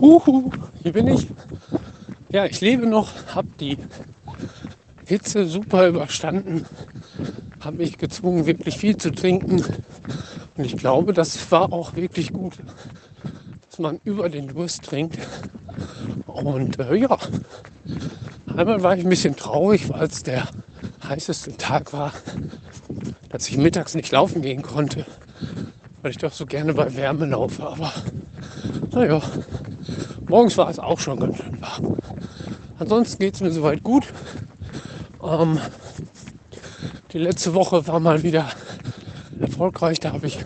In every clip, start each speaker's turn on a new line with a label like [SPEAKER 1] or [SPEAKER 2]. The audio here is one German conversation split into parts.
[SPEAKER 1] Huhu, hier bin ich. Ja, ich lebe noch, habe die Hitze super überstanden, habe mich gezwungen, wirklich viel zu trinken. Und ich glaube, das war auch wirklich gut, dass man über den Durst trinkt. Und äh, ja, einmal war ich ein bisschen traurig, weil es der heißeste Tag war, dass ich mittags nicht laufen gehen konnte, weil ich doch so gerne bei Wärme laufe. Aber naja, morgens war es auch schon ganz schön warm. Ansonsten geht es mir soweit gut. Ähm, die letzte Woche war mal wieder erfolgreich. Da habe ich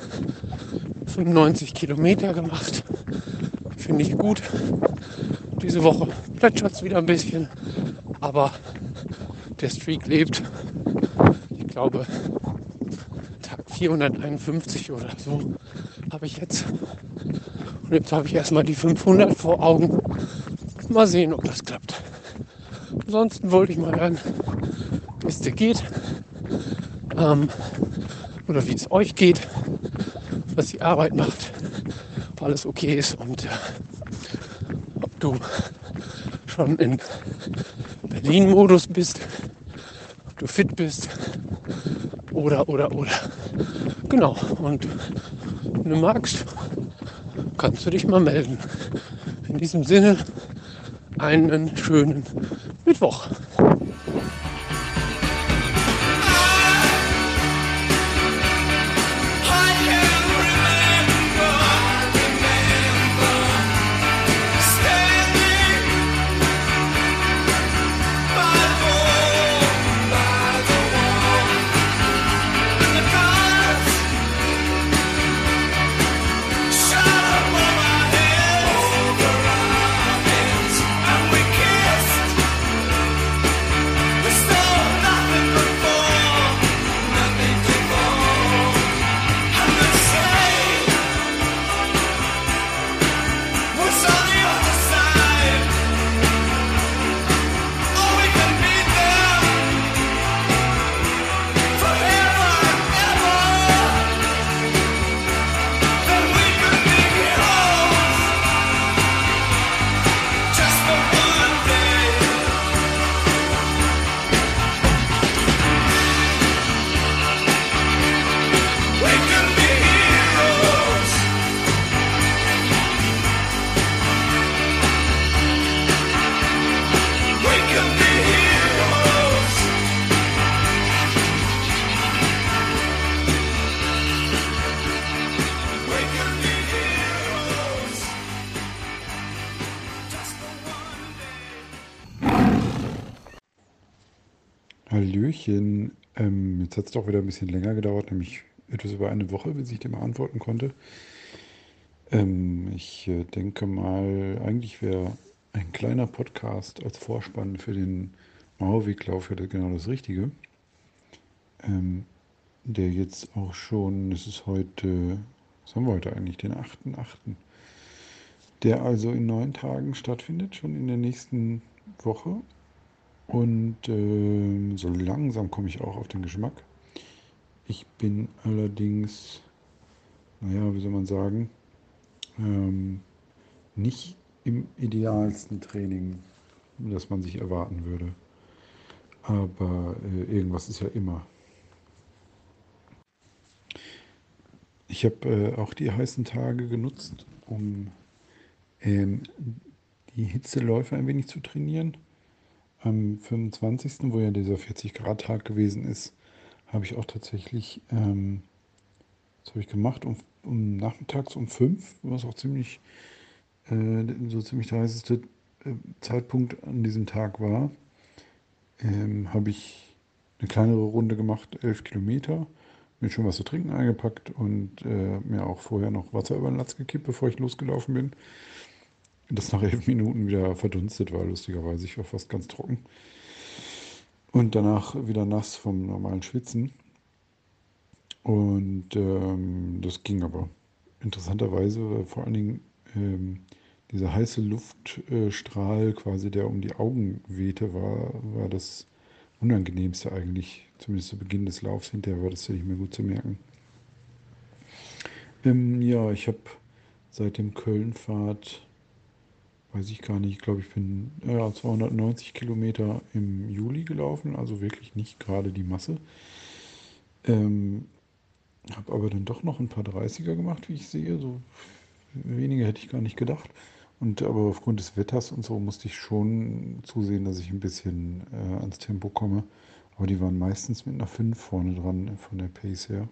[SPEAKER 1] 95 Kilometer gemacht. Finde ich gut. Diese Woche plätschert es wieder ein bisschen. Aber der Streak lebt. Ich glaube, Tag 451 oder so habe ich jetzt. Und jetzt habe ich erstmal die 500 vor Augen. Mal sehen, ob das klappt. Ansonsten wollte ich mal hören, wie es dir geht. Ähm, oder wie es euch geht, was die Arbeit macht, ob alles okay ist und äh, ob du schon in Berlin-Modus bist, ob du fit bist oder, oder, oder. Genau, und wenn du magst, kannst du dich mal melden. In diesem Sinne, einen schönen Mittwoch.
[SPEAKER 2] Jetzt doch wieder ein bisschen länger gedauert, nämlich etwas über eine Woche, bis ich mal antworten konnte. Ähm, ich äh, denke mal, eigentlich wäre ein kleiner Podcast als Vorspann für den Mauerweglauf ja genau das Richtige. Ähm, der jetzt auch schon, es ist heute, was haben wir heute eigentlich, den 8.8., der also in neun Tagen stattfindet, schon in der nächsten Woche. Und äh, so langsam komme ich auch auf den Geschmack. Ich bin allerdings, naja, wie soll man sagen, ähm, nicht im idealsten Training, das man sich erwarten würde. Aber äh, irgendwas ist ja immer. Ich habe äh, auch die heißen Tage genutzt, um ähm, die Hitzeläufe ein wenig zu trainieren. Am 25., wo ja dieser 40-Grad-Tag gewesen ist, habe ich auch tatsächlich, ähm, das habe ich gemacht, um, um nachmittags um 5, was auch ziemlich, äh, so ziemlich der heißeste äh, Zeitpunkt an diesem Tag war, ähm, habe ich eine kleinere Runde gemacht, 11 Kilometer, mir schon was zu trinken eingepackt und äh, mir auch vorher noch Wasser über den Latz gekippt, bevor ich losgelaufen bin das nach elf Minuten wieder verdunstet war, lustigerweise. Ich war fast ganz trocken. Und danach wieder nass vom normalen Schwitzen. Und ähm, das ging aber. Interessanterweise vor allen Dingen ähm, dieser heiße Luftstrahl quasi, der um die Augen wehte, war, war das unangenehmste eigentlich, zumindest zu Beginn des Laufs. Hinterher war das ja nicht mehr gut zu merken. Ähm, ja, ich habe seit dem Kölnfahrt weiß ich gar nicht, ich glaube, ich bin ja, 290 Kilometer im Juli gelaufen, also wirklich nicht gerade die Masse. Ähm, habe aber dann doch noch ein paar 30er gemacht, wie ich sehe. So weniger hätte ich gar nicht gedacht. Und aber aufgrund des Wetters und so musste ich schon zusehen, dass ich ein bisschen äh, ans Tempo komme. Aber die waren meistens mit einer 5 vorne dran von der Pace her.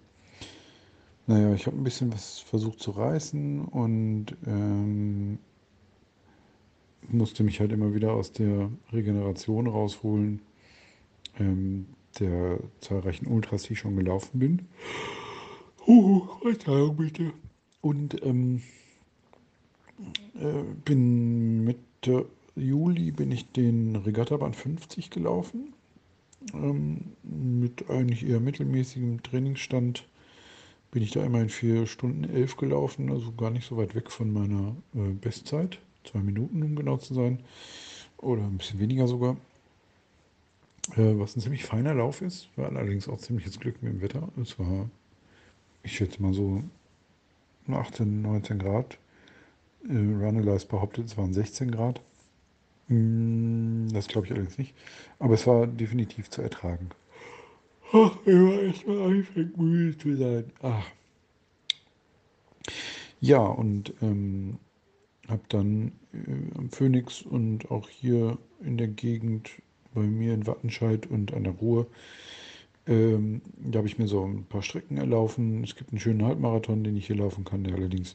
[SPEAKER 2] Naja, ich habe ein bisschen was versucht zu reißen und ähm, musste mich halt immer wieder aus der Regeneration rausholen, ähm, der zahlreichen Ultras, die ich schon gelaufen bin. Oh, bitte. Und ähm, äh, bin Mitte Juli bin ich den Regattabahn 50 gelaufen. Ähm, mit eigentlich eher mittelmäßigem Trainingsstand bin ich da immerhin 4 Stunden 11 gelaufen, also gar nicht so weit weg von meiner äh, Bestzeit. Zwei Minuten, um genau zu sein. Oder ein bisschen weniger sogar. Äh, was ein ziemlich feiner Lauf ist, war allerdings auch ziemliches Glück mit dem Wetter. Es war, ich schätze mal so 18, 19 Grad. Äh, Runalyze behauptet, es waren 16 Grad. Mm, das glaube ich allerdings nicht. Aber es war definitiv zu ertragen. Ach, ich war erstmal anfängt müde zu sein. Ach. Ja, und ähm, habe dann äh, am Phoenix und auch hier in der Gegend bei mir in Wattenscheid und an der Ruhr, ähm, da habe ich mir so ein paar Strecken erlaufen. Es gibt einen schönen Halbmarathon, den ich hier laufen kann, der allerdings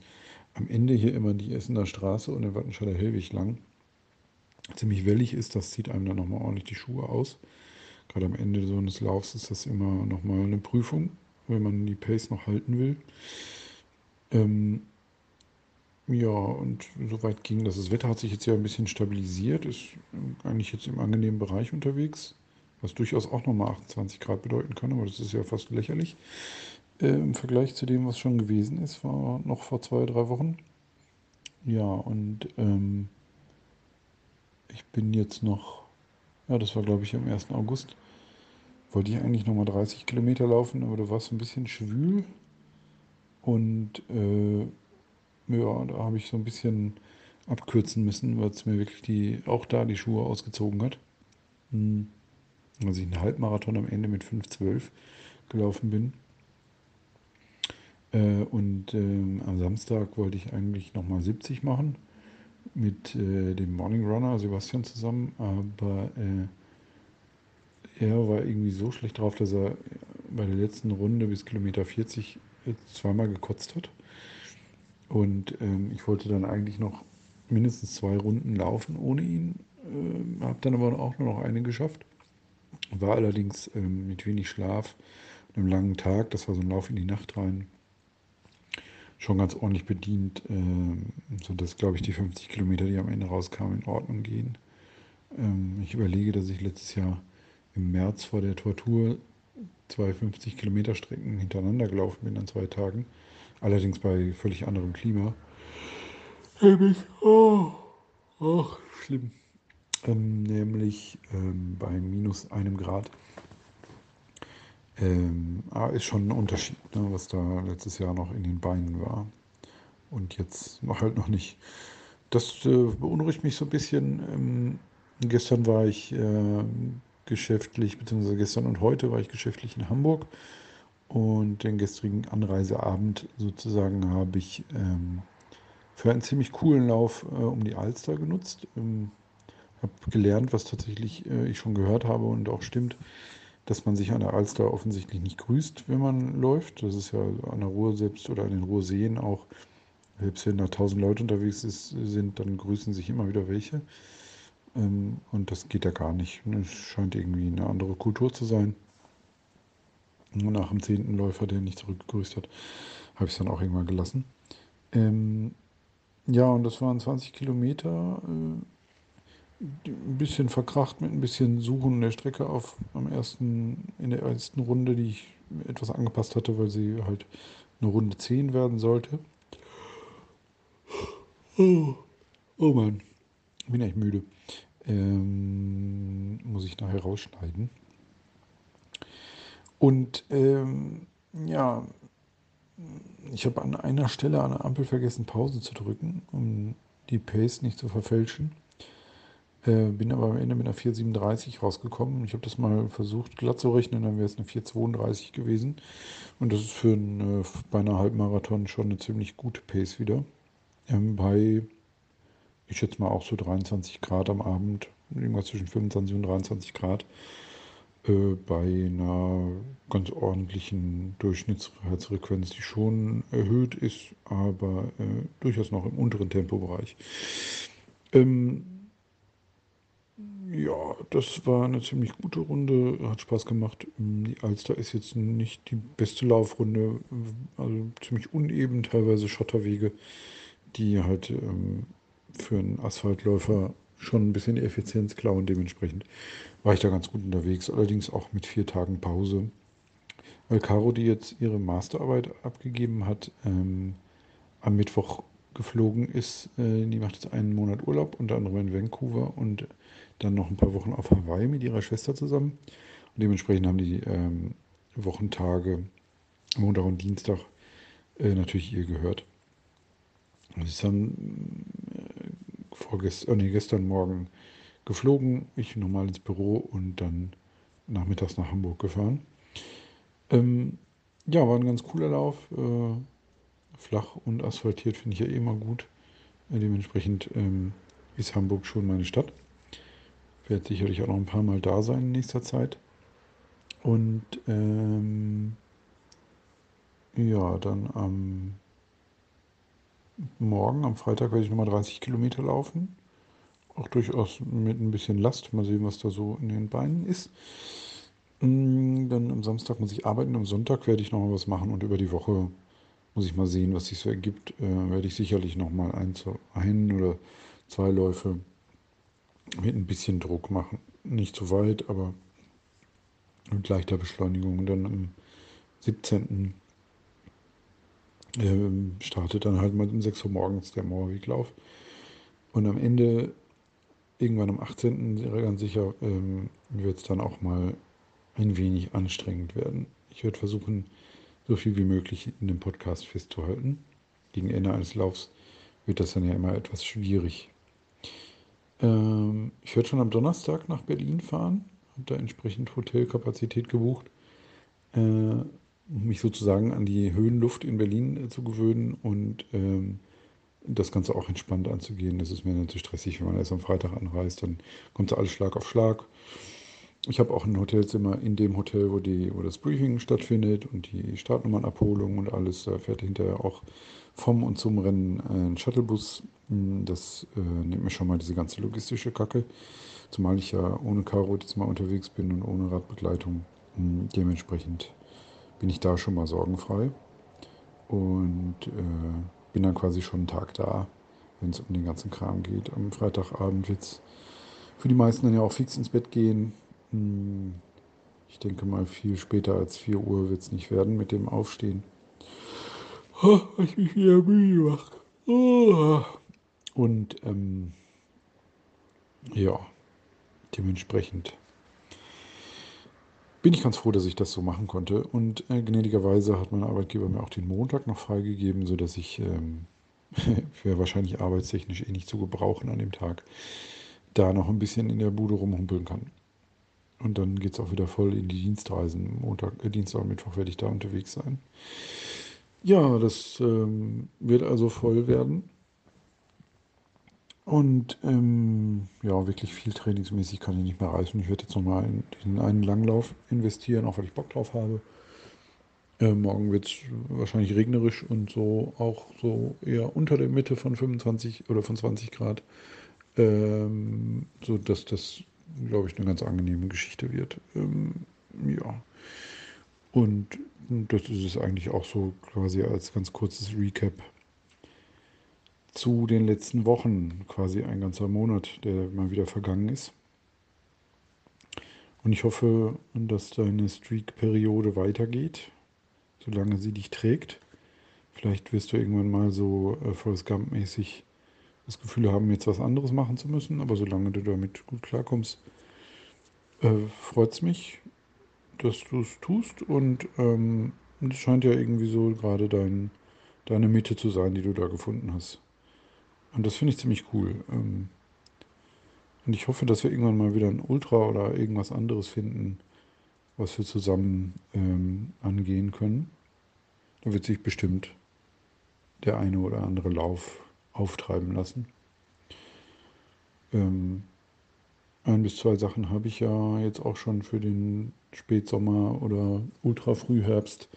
[SPEAKER 2] am Ende hier immer die Essener Straße und der Wattenscheider Hellweg lang ziemlich wellig ist. Das zieht einem dann nochmal ordentlich die Schuhe aus. Gerade am Ende so eines Laufs ist das immer nochmal eine Prüfung, wenn man die Pace noch halten will. Ähm, ja, und soweit ging das. Das Wetter hat sich jetzt ja ein bisschen stabilisiert, ist eigentlich jetzt im angenehmen Bereich unterwegs, was durchaus auch nochmal 28 Grad bedeuten kann, aber das ist ja fast lächerlich. Äh, Im Vergleich zu dem, was schon gewesen ist, war noch vor zwei, drei Wochen. Ja, und ähm, ich bin jetzt noch, ja, das war glaube ich am 1. August, wollte ich eigentlich nochmal 30 Kilometer laufen, aber da war es ein bisschen schwül. Und äh, ja, da habe ich so ein bisschen abkürzen müssen, weil es mir wirklich die, auch da die Schuhe ausgezogen hat. Hm. Als ich einen Halbmarathon am Ende mit 5,12 gelaufen bin. Äh, und äh, am Samstag wollte ich eigentlich nochmal 70 machen mit äh, dem Morning Runner Sebastian zusammen, aber äh, er war irgendwie so schlecht drauf, dass er bei der letzten Runde bis Kilometer 40 zweimal gekotzt hat. Und ähm, ich wollte dann eigentlich noch mindestens zwei Runden laufen ohne ihn. Ähm, habe dann aber auch nur noch eine geschafft. War allerdings ähm, mit wenig Schlaf einem langen Tag, das war so ein Lauf in die Nacht rein, schon ganz ordentlich bedient, ähm, sodass, glaube ich, die 50 Kilometer, die am Ende rauskamen, in Ordnung gehen. Ähm, ich überlege, dass ich letztes Jahr im März vor der Tortur zwei 50 Kilometer Strecken hintereinander gelaufen bin an zwei Tagen. Allerdings bei völlig anderem Klima. Nämlich, oh, oh schlimm. Ähm, nämlich ähm, bei minus einem Grad. Ähm, ah, ist schon ein Unterschied, ne, was da letztes Jahr noch in den Beinen war. Und jetzt noch halt noch nicht. Das äh, beunruhigt mich so ein bisschen. Ähm, gestern war ich äh, geschäftlich, beziehungsweise gestern und heute war ich geschäftlich in Hamburg und den gestrigen Anreiseabend sozusagen habe ich ähm, für einen ziemlich coolen Lauf äh, um die Alster genutzt. Ähm, habe gelernt, was tatsächlich äh, ich schon gehört habe und auch stimmt, dass man sich an der Alster offensichtlich nicht grüßt, wenn man läuft. Das ist ja an der Ruhr selbst oder an den Ruhrseen auch, selbst wenn da tausend Leute unterwegs ist, sind, dann grüßen sich immer wieder welche. Ähm, und das geht ja gar nicht. Es scheint irgendwie eine andere Kultur zu sein nach dem zehnten Läufer, der nicht zurückgegrüßt hat, habe ich es dann auch irgendwann gelassen. Ähm, ja, und das waren 20 Kilometer, äh, ein bisschen verkracht mit ein bisschen Suchen der Strecke auf am ersten, in der ersten Runde, die ich etwas angepasst hatte, weil sie halt eine Runde 10 werden sollte. Oh, oh Mann, bin echt müde. Ähm, muss ich nachher rausschneiden. Und ähm, ja, ich habe an einer Stelle an der Ampel vergessen, Pause zu drücken. Und die Pace nicht zu verfälschen. Äh, bin aber am Ende mit einer 4,37 rausgekommen. Ich habe das mal versucht glatt zu rechnen, dann wäre es eine 4,32 gewesen. Und das ist für einen, äh, bei einer Halbmarathon schon eine ziemlich gute Pace wieder. Ähm, bei, ich schätze mal auch so 23 Grad am Abend, irgendwas zwischen 25 und 23 Grad. Äh, bei einer ganz ordentlichen Durchschnittsherzfrequenz, die schon erhöht ist, aber äh, durchaus noch im unteren Tempobereich. Ähm, ja, das war eine ziemlich gute Runde, hat Spaß gemacht. Die Alster ist jetzt nicht die beste Laufrunde, also ziemlich uneben, teilweise Schotterwege, die halt ähm, für einen Asphaltläufer schon ein bisschen Effizienz klauen. Dementsprechend war ich da ganz gut unterwegs, allerdings auch mit vier Tagen Pause. Weil Caro, die jetzt ihre Masterarbeit abgegeben hat, ähm, am Mittwoch geflogen ist, äh, die macht jetzt einen Monat Urlaub, unter anderem in Vancouver und dann noch ein paar Wochen auf Hawaii mit ihrer Schwester zusammen. Und dementsprechend haben die ähm, Wochentage Montag und Dienstag äh, natürlich ihr gehört. Und sie ist dann vorgestern, oh nee, gestern Morgen geflogen, ich nochmal ins Büro und dann nachmittags nach Hamburg gefahren. Ähm, ja, war ein ganz cooler Lauf. Äh, flach und asphaltiert finde ich ja eh immer gut. Äh, dementsprechend ähm, ist Hamburg schon meine Stadt werde sicherlich auch noch ein paar Mal da sein in nächster Zeit. Und ähm, ja, dann am Morgen, am Freitag, werde ich nochmal 30 Kilometer laufen. Auch durchaus mit ein bisschen Last. Mal sehen, was da so in den Beinen ist. Mm, dann am Samstag muss ich arbeiten, am Sonntag werde ich nochmal was machen und über die Woche muss ich mal sehen, was sich so ergibt. Äh, werde ich sicherlich nochmal ein, ein oder zwei Läufe mit ein bisschen Druck machen. Nicht zu weit, aber mit leichter Beschleunigung. Und dann am 17. Ähm, startet dann halt mal um 6 Uhr morgens der Mauerweglauf. Und am Ende, irgendwann am 18. ganz sicher, ähm, wird es dann auch mal ein wenig anstrengend werden. Ich werde versuchen, so viel wie möglich in dem Podcast festzuhalten. Gegen Ende eines Laufs wird das dann ja immer etwas schwierig. Ähm, ich werde schon am Donnerstag nach Berlin fahren, habe da entsprechend Hotelkapazität gebucht, äh, mich sozusagen an die Höhenluft in Berlin äh, zu gewöhnen und ähm, das Ganze auch entspannt anzugehen. Das ist mir nicht zu stressig, wenn man erst am Freitag anreist, dann kommt alles Schlag auf Schlag. Ich habe auch ein Hotelzimmer in dem Hotel, wo, die, wo das Briefing stattfindet und die Startnummernabholung und alles. Da fährt hinterher auch vom und zum Rennen ein Shuttlebus. Hm, das äh, nimmt mir schon mal diese ganze logistische Kacke. Zumal ich ja ohne Karo jetzt mal unterwegs bin und ohne Radbegleitung. Hm, dementsprechend bin ich da schon mal sorgenfrei. Und äh, bin dann quasi schon einen Tag da, wenn es um den ganzen Kram geht. Am Freitagabend wird es für die meisten dann ja auch fix ins Bett gehen. Hm, ich denke mal, viel später als 4 Uhr wird es nicht werden mit dem Aufstehen. Oh, was mich wieder müde macht. Oh. Und ähm, ja, dementsprechend bin ich ganz froh, dass ich das so machen konnte. Und äh, gnädigerweise hat mein Arbeitgeber mir auch den Montag noch freigegeben, sodass ich, ähm, wäre wahrscheinlich arbeitstechnisch eh nicht zu gebrauchen an dem Tag, da noch ein bisschen in der Bude rumhumpeln kann. Und dann geht es auch wieder voll in die Dienstreisen. Montag, äh, Dienstag und Mittwoch werde ich da unterwegs sein. Ja, das ähm, wird also voll werden. Und ähm, ja, wirklich viel trainingsmäßig kann ich nicht mehr reißen. Ich werde jetzt nochmal in, in einen Langlauf investieren, auch weil ich Bock drauf habe. Äh, morgen wird es wahrscheinlich regnerisch und so auch so eher unter der Mitte von 25 oder von 20 Grad. Ähm, so dass das, glaube ich, eine ganz angenehme Geschichte wird. Ähm, ja. Und das ist es eigentlich auch so quasi als ganz kurzes Recap zu den letzten Wochen, quasi ein ganzer Monat, der mal wieder vergangen ist. Und ich hoffe, dass deine Streak-Periode weitergeht, solange sie dich trägt. Vielleicht wirst du irgendwann mal so äh, Forrest Gump-mäßig das Gefühl haben, jetzt was anderes machen zu müssen, aber solange du damit gut klarkommst, äh, freut es mich dass du es tust und ähm, es scheint ja irgendwie so gerade dein, deine Mitte zu sein, die du da gefunden hast. Und das finde ich ziemlich cool. Ähm, und ich hoffe, dass wir irgendwann mal wieder ein Ultra oder irgendwas anderes finden, was wir zusammen ähm, angehen können. Da wird sich bestimmt der eine oder andere Lauf auftreiben lassen. Ähm, ein bis zwei Sachen habe ich ja jetzt auch schon für den Spätsommer oder Ultra-Frühherbst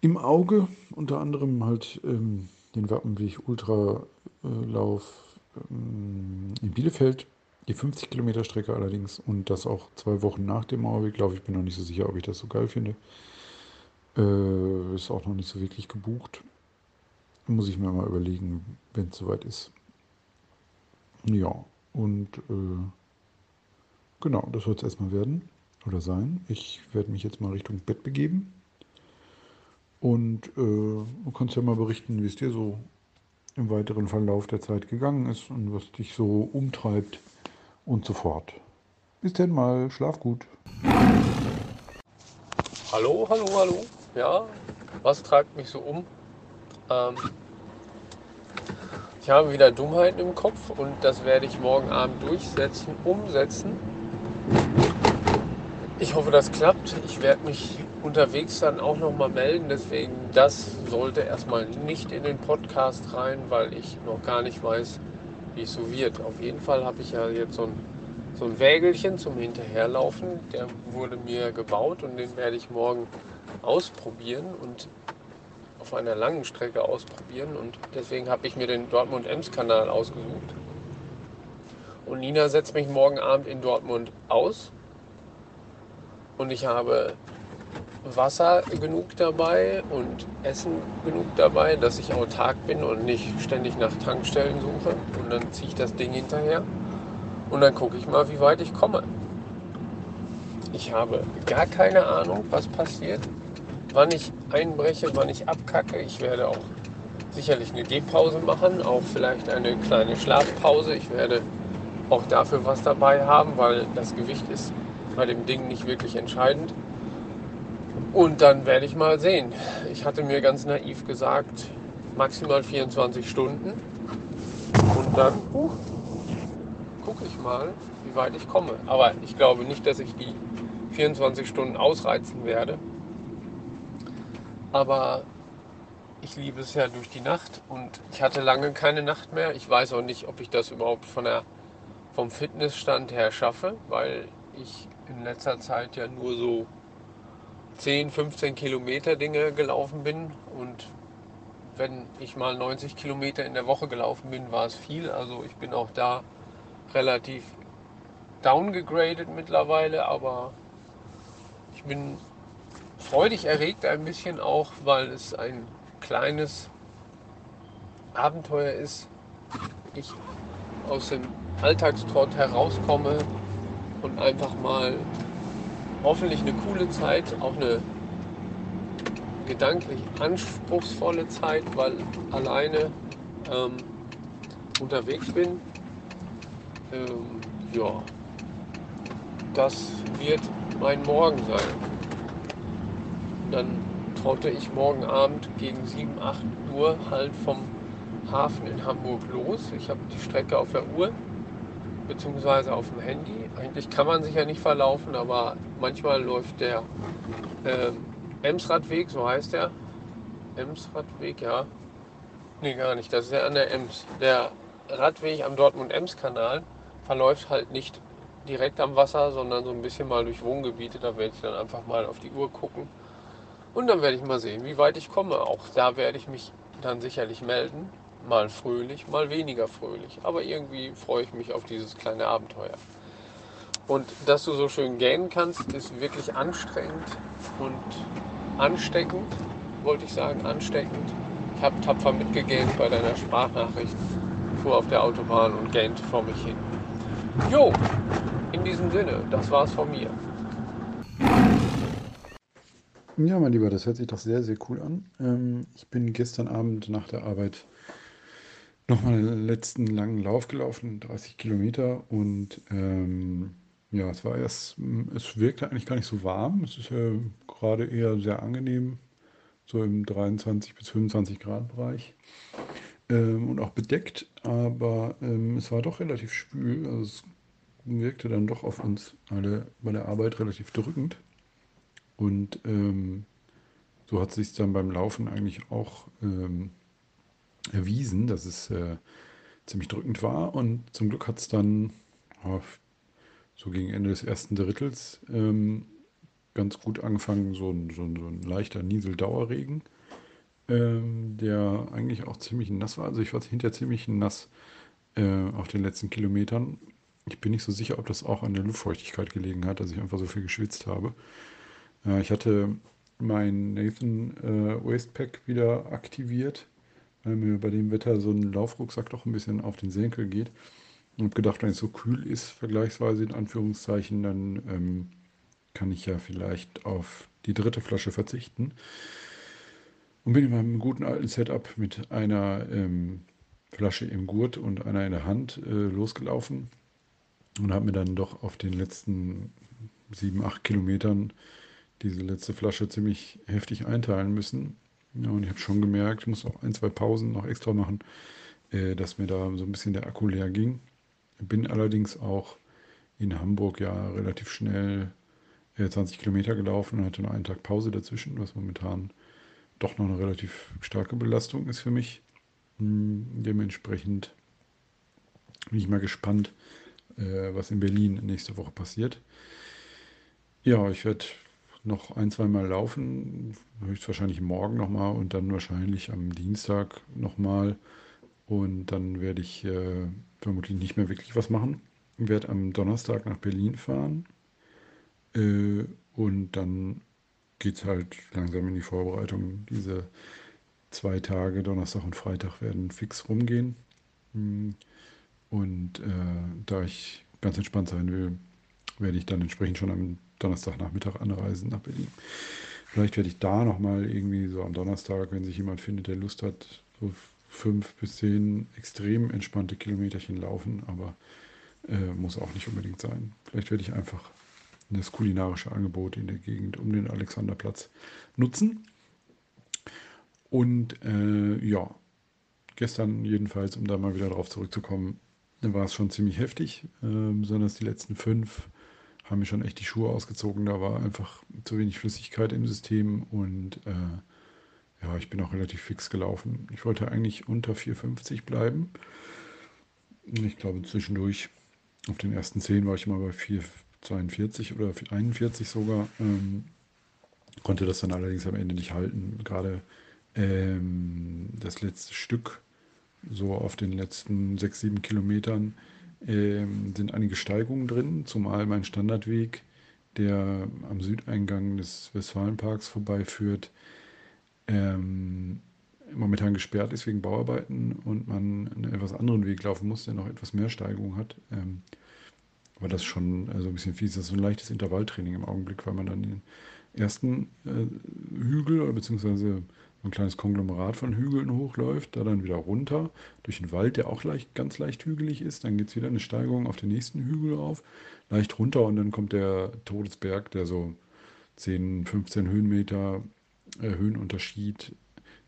[SPEAKER 2] im Auge. Unter anderem halt ähm, den Wappenweg Ultralauf ähm, in Bielefeld. Die 50 Kilometer Strecke allerdings und das auch zwei Wochen nach dem Mauerweglauf. Ich bin noch nicht so sicher, ob ich das so geil finde. Äh, ist auch noch nicht so wirklich gebucht. Muss ich mir mal überlegen, wenn es soweit ist. Ja, und äh, genau, das soll es erstmal werden oder sein. Ich werde mich jetzt mal Richtung Bett begeben. Und äh, du kannst ja mal berichten, wie es dir so im weiteren Verlauf der Zeit gegangen ist und was dich so umtreibt und so fort. Bis denn mal, schlaf gut.
[SPEAKER 1] Hallo, hallo, hallo. Ja, was treibt mich so um? Ähm, ich habe wieder Dummheiten im Kopf und das werde ich morgen Abend durchsetzen, umsetzen. Ich hoffe, das klappt. Ich werde mich unterwegs dann auch nochmal melden. Deswegen, das sollte erstmal nicht in den Podcast rein, weil ich noch gar nicht weiß, wie es so wird. Auf jeden Fall habe ich ja jetzt so ein, so ein Wägelchen zum Hinterherlaufen. Der wurde mir gebaut und den werde ich morgen ausprobieren und auf einer langen Strecke ausprobieren. Und deswegen habe ich mir den Dortmund-Ems-Kanal ausgesucht. Und Nina setzt mich morgen Abend in Dortmund aus. Und ich habe Wasser genug dabei und Essen genug dabei, dass ich autark bin und nicht ständig nach Tankstellen suche. Und dann ziehe ich das Ding hinterher und dann gucke ich mal, wie weit ich komme. Ich habe gar keine Ahnung, was passiert, wann ich einbreche, wann ich abkacke. Ich werde auch sicherlich eine Gehpause machen, auch vielleicht eine kleine Schlafpause. Ich werde auch dafür was dabei haben, weil das Gewicht ist bei dem Ding nicht wirklich entscheidend. Und dann werde ich mal sehen. Ich hatte mir ganz naiv gesagt, maximal 24 Stunden. Und dann uh, gucke ich mal, wie weit ich komme. Aber ich glaube nicht, dass ich die 24 Stunden ausreizen werde. Aber ich liebe es ja durch die Nacht und ich hatte lange keine Nacht mehr. Ich weiß auch nicht, ob ich das überhaupt von der, vom Fitnessstand her schaffe, weil ich in letzter Zeit ja nur so 10, 15 Kilometer Dinge gelaufen bin und wenn ich mal 90 Kilometer in der Woche gelaufen bin, war es viel. Also ich bin auch da relativ downgegradet mittlerweile, aber ich bin freudig erregt ein bisschen auch, weil es ein kleines Abenteuer ist. Ich aus dem Alltagstrott herauskomme und einfach mal hoffentlich eine coole Zeit, auch eine gedanklich anspruchsvolle Zeit, weil alleine ähm, unterwegs bin. Ähm, ja, das wird mein Morgen sein. Dann trotte ich morgen Abend gegen 7, 8 Uhr halt vom Hafen in Hamburg los. Ich habe die Strecke auf der Uhr beziehungsweise auf dem Handy. Eigentlich kann man sich ja nicht verlaufen, aber manchmal läuft der ähm, Emsradweg, so heißt der. Emsradweg, ja. Nee, gar nicht. Das ist ja an der Ems. Der Radweg am Dortmund-Ems-Kanal verläuft halt nicht direkt am Wasser, sondern so ein bisschen mal durch Wohngebiete. Da werde ich dann einfach mal auf die Uhr gucken. Und dann werde ich mal sehen, wie weit ich komme. Auch da werde ich mich dann sicherlich melden. Mal fröhlich, mal weniger fröhlich. Aber irgendwie freue ich mich auf dieses kleine Abenteuer. Und dass du so schön gähnen kannst, ist wirklich anstrengend und ansteckend, wollte ich sagen, ansteckend. Ich habe tapfer mitgegähnt bei deiner Sprachnachricht, fuhr auf der Autobahn und gähnte vor mich hin. Jo, in diesem Sinne, das war's von mir.
[SPEAKER 2] Ja, mein Lieber, das hört sich doch sehr, sehr cool an. Ähm, ich bin gestern Abend nach der Arbeit nochmal den letzten langen Lauf gelaufen, 30 Kilometer. Und ähm, ja, es war erst, es wirkte eigentlich gar nicht so warm. Es ist ja gerade eher sehr angenehm, so im 23 bis 25 Grad Bereich. ähm, und auch bedeckt, aber ähm, es war doch relativ schwül. Also es wirkte dann doch auf uns alle bei der Arbeit relativ drückend. Und ähm, so hat sich dann beim Laufen eigentlich auch ähm, erwiesen, dass es äh, ziemlich drückend war. Und zum Glück hat es dann so gegen Ende des ersten Drittels ähm, ganz gut angefangen, so ein, so ein, so ein leichter Nieseldauerregen, ähm, der eigentlich auch ziemlich nass war. Also ich war hinterher ziemlich nass äh, auf den letzten Kilometern. Ich bin nicht so sicher, ob das auch an der Luftfeuchtigkeit gelegen hat, dass ich einfach so viel geschwitzt habe. Äh, ich hatte mein Nathan äh, Wastepack wieder aktiviert, weil mir bei dem Wetter so ein Laufrucksack doch ein bisschen auf den Senkel geht. Und habe gedacht, wenn es so kühl ist, vergleichsweise in Anführungszeichen, dann ähm, kann ich ja vielleicht auf die dritte Flasche verzichten. Und bin in meinem guten alten Setup mit einer ähm, Flasche im Gurt und einer in der Hand äh, losgelaufen und habe mir dann doch auf den letzten sieben, acht Kilometern diese letzte Flasche ziemlich heftig einteilen müssen. Ja, und ich habe schon gemerkt, ich muss auch ein, zwei Pausen noch extra machen, äh, dass mir da so ein bisschen der Akku leer ging. Bin allerdings auch in Hamburg ja relativ schnell äh, 20 Kilometer gelaufen und hatte nur einen Tag Pause dazwischen, was momentan doch noch eine relativ starke Belastung ist für mich. Hm, dementsprechend bin ich mal gespannt, äh, was in Berlin nächste Woche passiert. Ja, ich werde noch ein, zwei Mal laufen, höchstwahrscheinlich morgen nochmal und dann wahrscheinlich am Dienstag nochmal. Und dann werde ich äh, vermutlich nicht mehr wirklich was machen. Ich werde am Donnerstag nach Berlin fahren. Äh, und dann geht es halt langsam in die Vorbereitung. Diese zwei Tage, Donnerstag und Freitag, werden fix rumgehen. Hm. Und äh, da ich ganz entspannt sein will, werde ich dann entsprechend schon am Donnerstagnachmittag anreisen nach Berlin. Vielleicht werde ich da nochmal irgendwie so am Donnerstag, wenn sich jemand findet, der Lust hat, so fünf bis zehn extrem entspannte Kilometerchen laufen, aber äh, muss auch nicht unbedingt sein. Vielleicht werde ich einfach das kulinarische Angebot in der Gegend um den Alexanderplatz nutzen. Und äh, ja, gestern jedenfalls, um da mal wieder drauf zurückzukommen, war es schon ziemlich heftig, äh, besonders die letzten fünf haben mir schon echt die Schuhe ausgezogen. Da war einfach zu wenig Flüssigkeit im System und äh, ja, ich bin auch relativ fix gelaufen. Ich wollte eigentlich unter 4,50 bleiben. Ich glaube, zwischendurch auf den ersten 10 war ich mal bei 4,42 oder 41 sogar. Ähm, konnte das dann allerdings am Ende nicht halten. Gerade ähm, das letzte Stück, so auf den letzten 6, 7 Kilometern, ähm, sind einige Steigungen drin, zumal mein Standardweg, der am Südeingang des Westfalenparks vorbeiführt, ähm, momentan gesperrt ist wegen Bauarbeiten und man einen etwas anderen Weg laufen muss, der noch etwas mehr Steigung hat. Ähm, war das schon also ein bisschen fies. Das ist so ein leichtes Intervalltraining im Augenblick, weil man dann den ersten äh, Hügel oder beziehungsweise ein kleines Konglomerat von Hügeln hochläuft, da dann wieder runter durch den Wald, der auch leicht, ganz leicht hügelig ist. Dann geht es wieder eine Steigung auf den nächsten Hügel rauf, leicht runter und dann kommt der Todesberg, der so 10, 15 Höhenmeter Höhenunterschied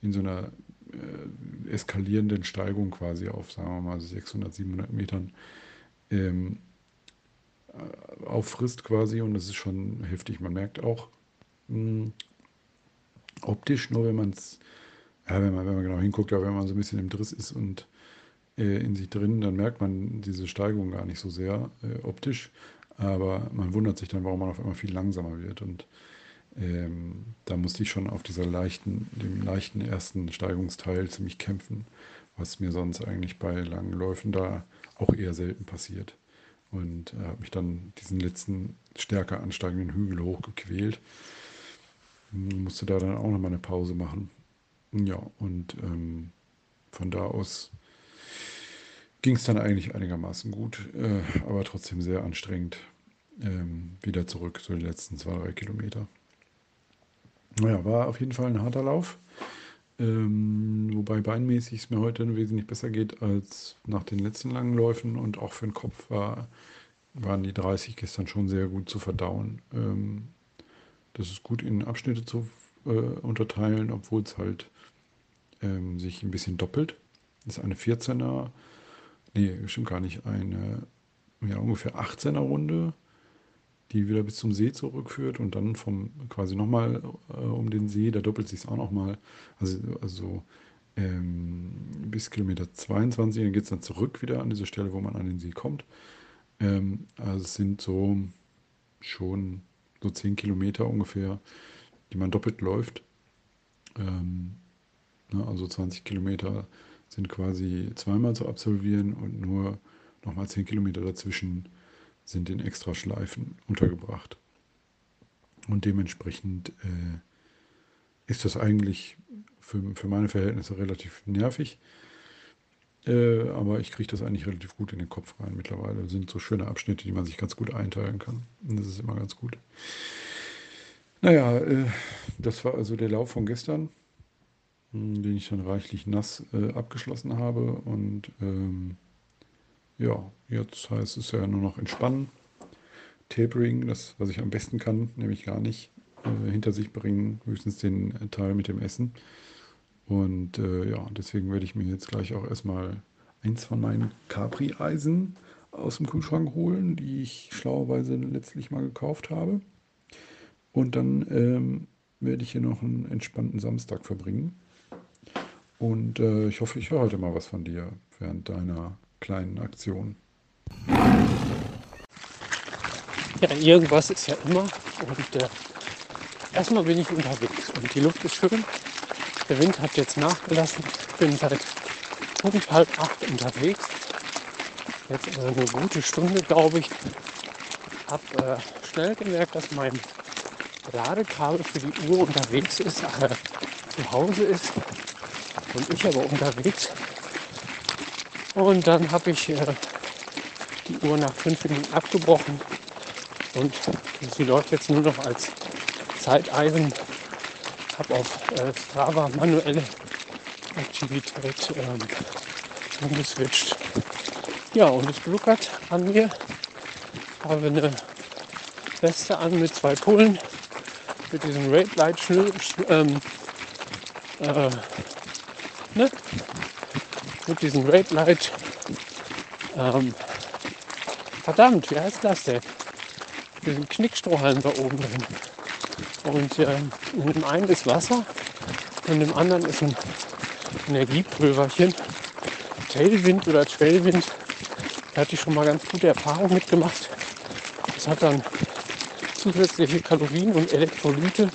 [SPEAKER 2] in so einer äh, eskalierenden Steigung quasi auf, sagen wir mal, 600, 700 Metern ähm, äh, auffrisst quasi und das ist schon heftig. Man merkt auch, mh, hm, optisch, nur wenn man es, ja, wenn man, wenn man genau hinguckt, aber wenn man so ein bisschen im Driss ist und äh, in sich drin, dann merkt man diese Steigung gar nicht so sehr äh, optisch. Aber man wundert sich dann, warum man auf einmal viel langsamer wird. Und ähm, da musste ich schon auf dieser leichten, dem leichten ersten Steigungsteil ziemlich kämpfen, was mir sonst eigentlich bei langen Läufen da auch eher selten passiert. Und äh, habe mich dann diesen letzten stärker ansteigenden Hügel hochgequält musste da dann auch nochmal eine Pause machen. Ja, und ähm, von da aus ging es dann eigentlich einigermaßen gut, äh, aber trotzdem sehr anstrengend. Ähm, wieder zurück, so die letzten zwei, drei Kilometer. Naja, war auf jeden Fall ein harter Lauf. Ähm, wobei beinmäßig es mir heute wesentlich besser geht als nach den letzten langen Läufen und auch für den Kopf war, waren die 30 gestern schon sehr gut zu verdauen. Ähm, das ist gut in Abschnitte zu äh, unterteilen, obwohl es halt ähm, sich ein bisschen doppelt. Das ist eine 14er, nee, stimmt gar nicht, eine ja, ungefähr 18er Runde, die wieder bis zum See zurückführt und dann vom quasi nochmal äh, um den See, da doppelt sich es auch nochmal. Also, also ähm, bis Kilometer 22, dann geht es dann zurück wieder an diese Stelle, wo man an den See kommt. Ähm, also es sind so schon so 10 Kilometer ungefähr, die man doppelt läuft. Ähm, ne, also 20 Kilometer sind quasi zweimal zu absolvieren und nur nochmal 10 Kilometer dazwischen sind in Extraschleifen untergebracht. Und dementsprechend äh, ist das eigentlich für, für meine Verhältnisse relativ nervig. Äh, aber ich kriege das eigentlich relativ gut in den Kopf rein mittlerweile. Das sind so schöne Abschnitte, die man sich ganz gut einteilen kann. Und das ist immer ganz gut. Naja, äh, das war also der Lauf von gestern, hm, den ich dann reichlich nass äh, abgeschlossen habe. Und ähm, ja, jetzt heißt es ja nur noch entspannen. Tapering, das, was ich am besten kann, nämlich gar nicht äh, hinter sich bringen, höchstens den Teil mit dem Essen. Und äh, ja, deswegen werde ich mir jetzt gleich auch erstmal eins von meinen Capri-Eisen aus dem Kühlschrank holen, die ich schlauerweise letztlich mal gekauft habe. Und dann ähm, werde ich hier noch einen entspannten Samstag verbringen. Und äh, ich hoffe, ich höre heute mal was von dir während deiner kleinen Aktion.
[SPEAKER 1] Ja, irgendwas ist ja immer. Und äh, erstmal bin ich unterwegs und die Luft ist schön. Der Wind hat jetzt nachgelassen. Ich bin seit Punkt halb acht unterwegs. Jetzt also eine gute Stunde, glaube ich. Hab äh, schnell gemerkt, dass mein Ladekabel für die Uhr unterwegs ist, äh, zu Hause ist und ich aber unterwegs. Und dann habe ich äh, die Uhr nach fünf Minuten abgebrochen und sie läuft jetzt nur noch als Zeiteisen habe auf äh, Strava manuelle Aktivität ähm, umgeswitcht. Ja, und es gluckert an mir. Habe eine Weste an mit zwei Pullen, mit diesem Red Light ähm, äh, ne? Mit diesem Red Light ähm, verdammt, wie heißt das denn? Diesen Knickstrohhalm da oben drin. Und äh, in dem einen ist Wasser und im anderen ist ein Energiepulverchen. Tailwind oder Trailwind. Da hatte ich schon mal ganz gute Erfahrungen mitgemacht. Das hat dann zusätzliche Kalorien und Elektrolyte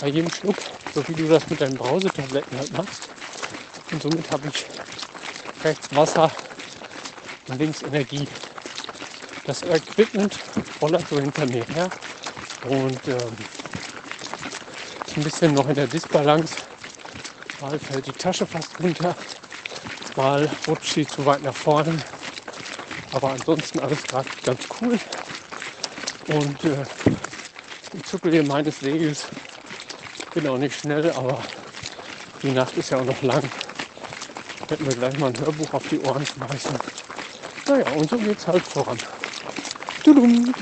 [SPEAKER 1] bei jedem Schluck, so wie du das mit deinen Brausetabletten halt machst. Und somit habe ich rechts Wasser und links Energie. Das Equipment rollert so hinter mir her und ähm, ein bisschen noch in der Disbalance. Mal fällt die Tasche fast runter, mal rutscht sie zu weit nach vorne. Aber ansonsten alles gerade ganz cool. Und äh, ich zuckel hier meines Weges. Bin auch nicht schnell, aber die Nacht ist ja auch noch lang. Werde mir gleich mal ein Hörbuch auf die Ohren schmeißen. Naja, und so geht es halt voran. Tudum.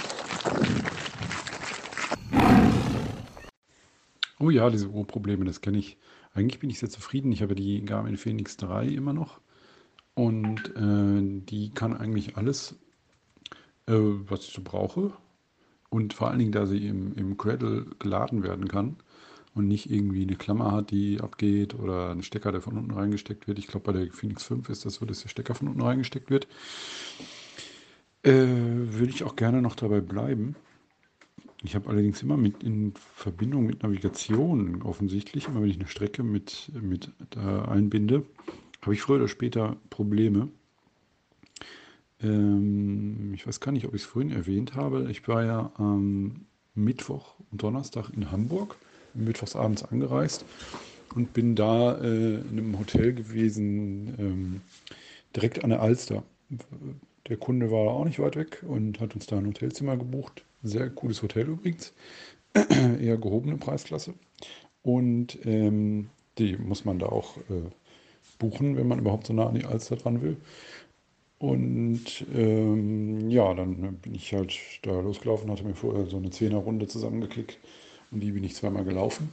[SPEAKER 2] Oh ja, diese Ohrprobleme, das kenne ich. Eigentlich bin ich sehr zufrieden. Ich habe die Garmin Phoenix 3 immer noch. Und äh, die kann eigentlich alles, äh, was ich so brauche. Und vor allen Dingen, da sie im, im Cradle geladen werden kann und nicht irgendwie eine Klammer hat, die abgeht oder ein Stecker, der von unten reingesteckt wird. Ich glaube, bei der Phoenix 5 ist das so, dass der Stecker von unten reingesteckt wird. Äh, würde ich auch gerne noch dabei bleiben. Ich habe allerdings immer mit in Verbindung mit Navigation offensichtlich, immer wenn ich eine Strecke mit, mit einbinde, habe ich früher oder später Probleme. Ähm, ich weiß gar nicht, ob ich es vorhin erwähnt habe. Ich war ja am Mittwoch und Donnerstag in Hamburg, mittwochsabends angereist und bin da äh, in einem Hotel gewesen, ähm, direkt an der Alster. Der Kunde war auch nicht weit weg und hat uns da ein Hotelzimmer gebucht sehr cooles Hotel übrigens. Eher gehobene Preisklasse. Und ähm, die muss man da auch äh, buchen, wenn man überhaupt so nah an die Alster dran will. Und ähm, ja, dann bin ich halt da losgelaufen, hatte mir vorher so eine Zehnerrunde zusammengeklickt und die bin ich zweimal gelaufen.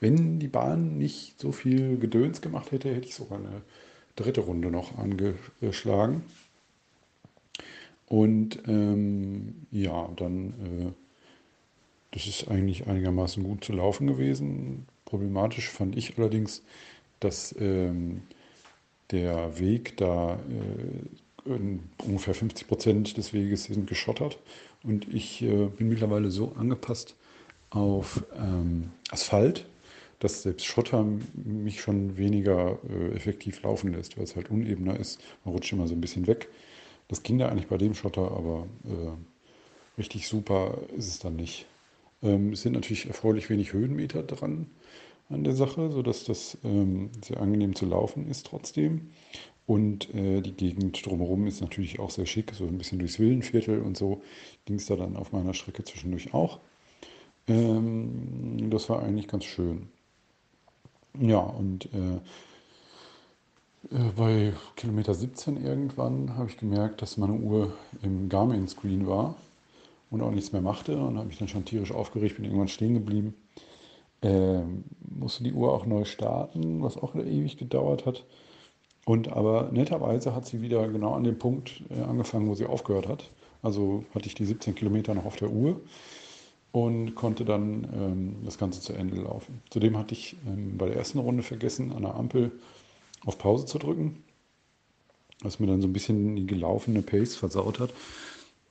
[SPEAKER 2] Wenn die Bahn nicht so viel Gedöns gemacht hätte, hätte ich sogar eine dritte Runde noch angeschlagen. Und ähm, ja, dann, äh, das ist eigentlich einigermaßen gut zu laufen gewesen. Problematisch fand ich allerdings, dass ähm, der Weg da äh, ungefähr 50 Prozent des Weges sind geschottert und ich äh, bin mittlerweile so angepasst auf ähm, Asphalt, dass selbst Schotter mich schon weniger äh, effektiv laufen lässt, weil es halt unebener ist. Man rutscht immer so ein bisschen weg. Das ging da eigentlich bei dem Schotter, aber äh, richtig super ist es dann nicht. Ähm, es sind natürlich erfreulich wenig Höhenmeter dran an der Sache, sodass das ähm, sehr angenehm zu laufen ist trotzdem. Und äh, die Gegend drumherum ist natürlich auch sehr schick, so ein bisschen durchs Villenviertel und so ging es da dann auf meiner Strecke zwischendurch auch. Ähm, das war eigentlich ganz schön. Ja, und äh, äh, bei Kilometer 17 irgendwann habe ich gemerkt, dass meine Uhr im Garmin-Screen war und auch nichts mehr machte und habe mich dann schon tierisch aufgeregt, bin irgendwann stehen geblieben. Ähm, musste die Uhr auch neu starten, was auch ewig gedauert hat. Und aber netterweise hat sie wieder genau an dem Punkt äh, angefangen, wo sie aufgehört hat. Also hatte ich die 17 Kilometer noch auf der Uhr und konnte dann ähm, das Ganze zu Ende laufen. Zudem hatte ich ähm, bei der ersten Runde vergessen, an der Ampel auf Pause zu drücken, was mir dann so ein bisschen die gelaufene Pace versaut hat.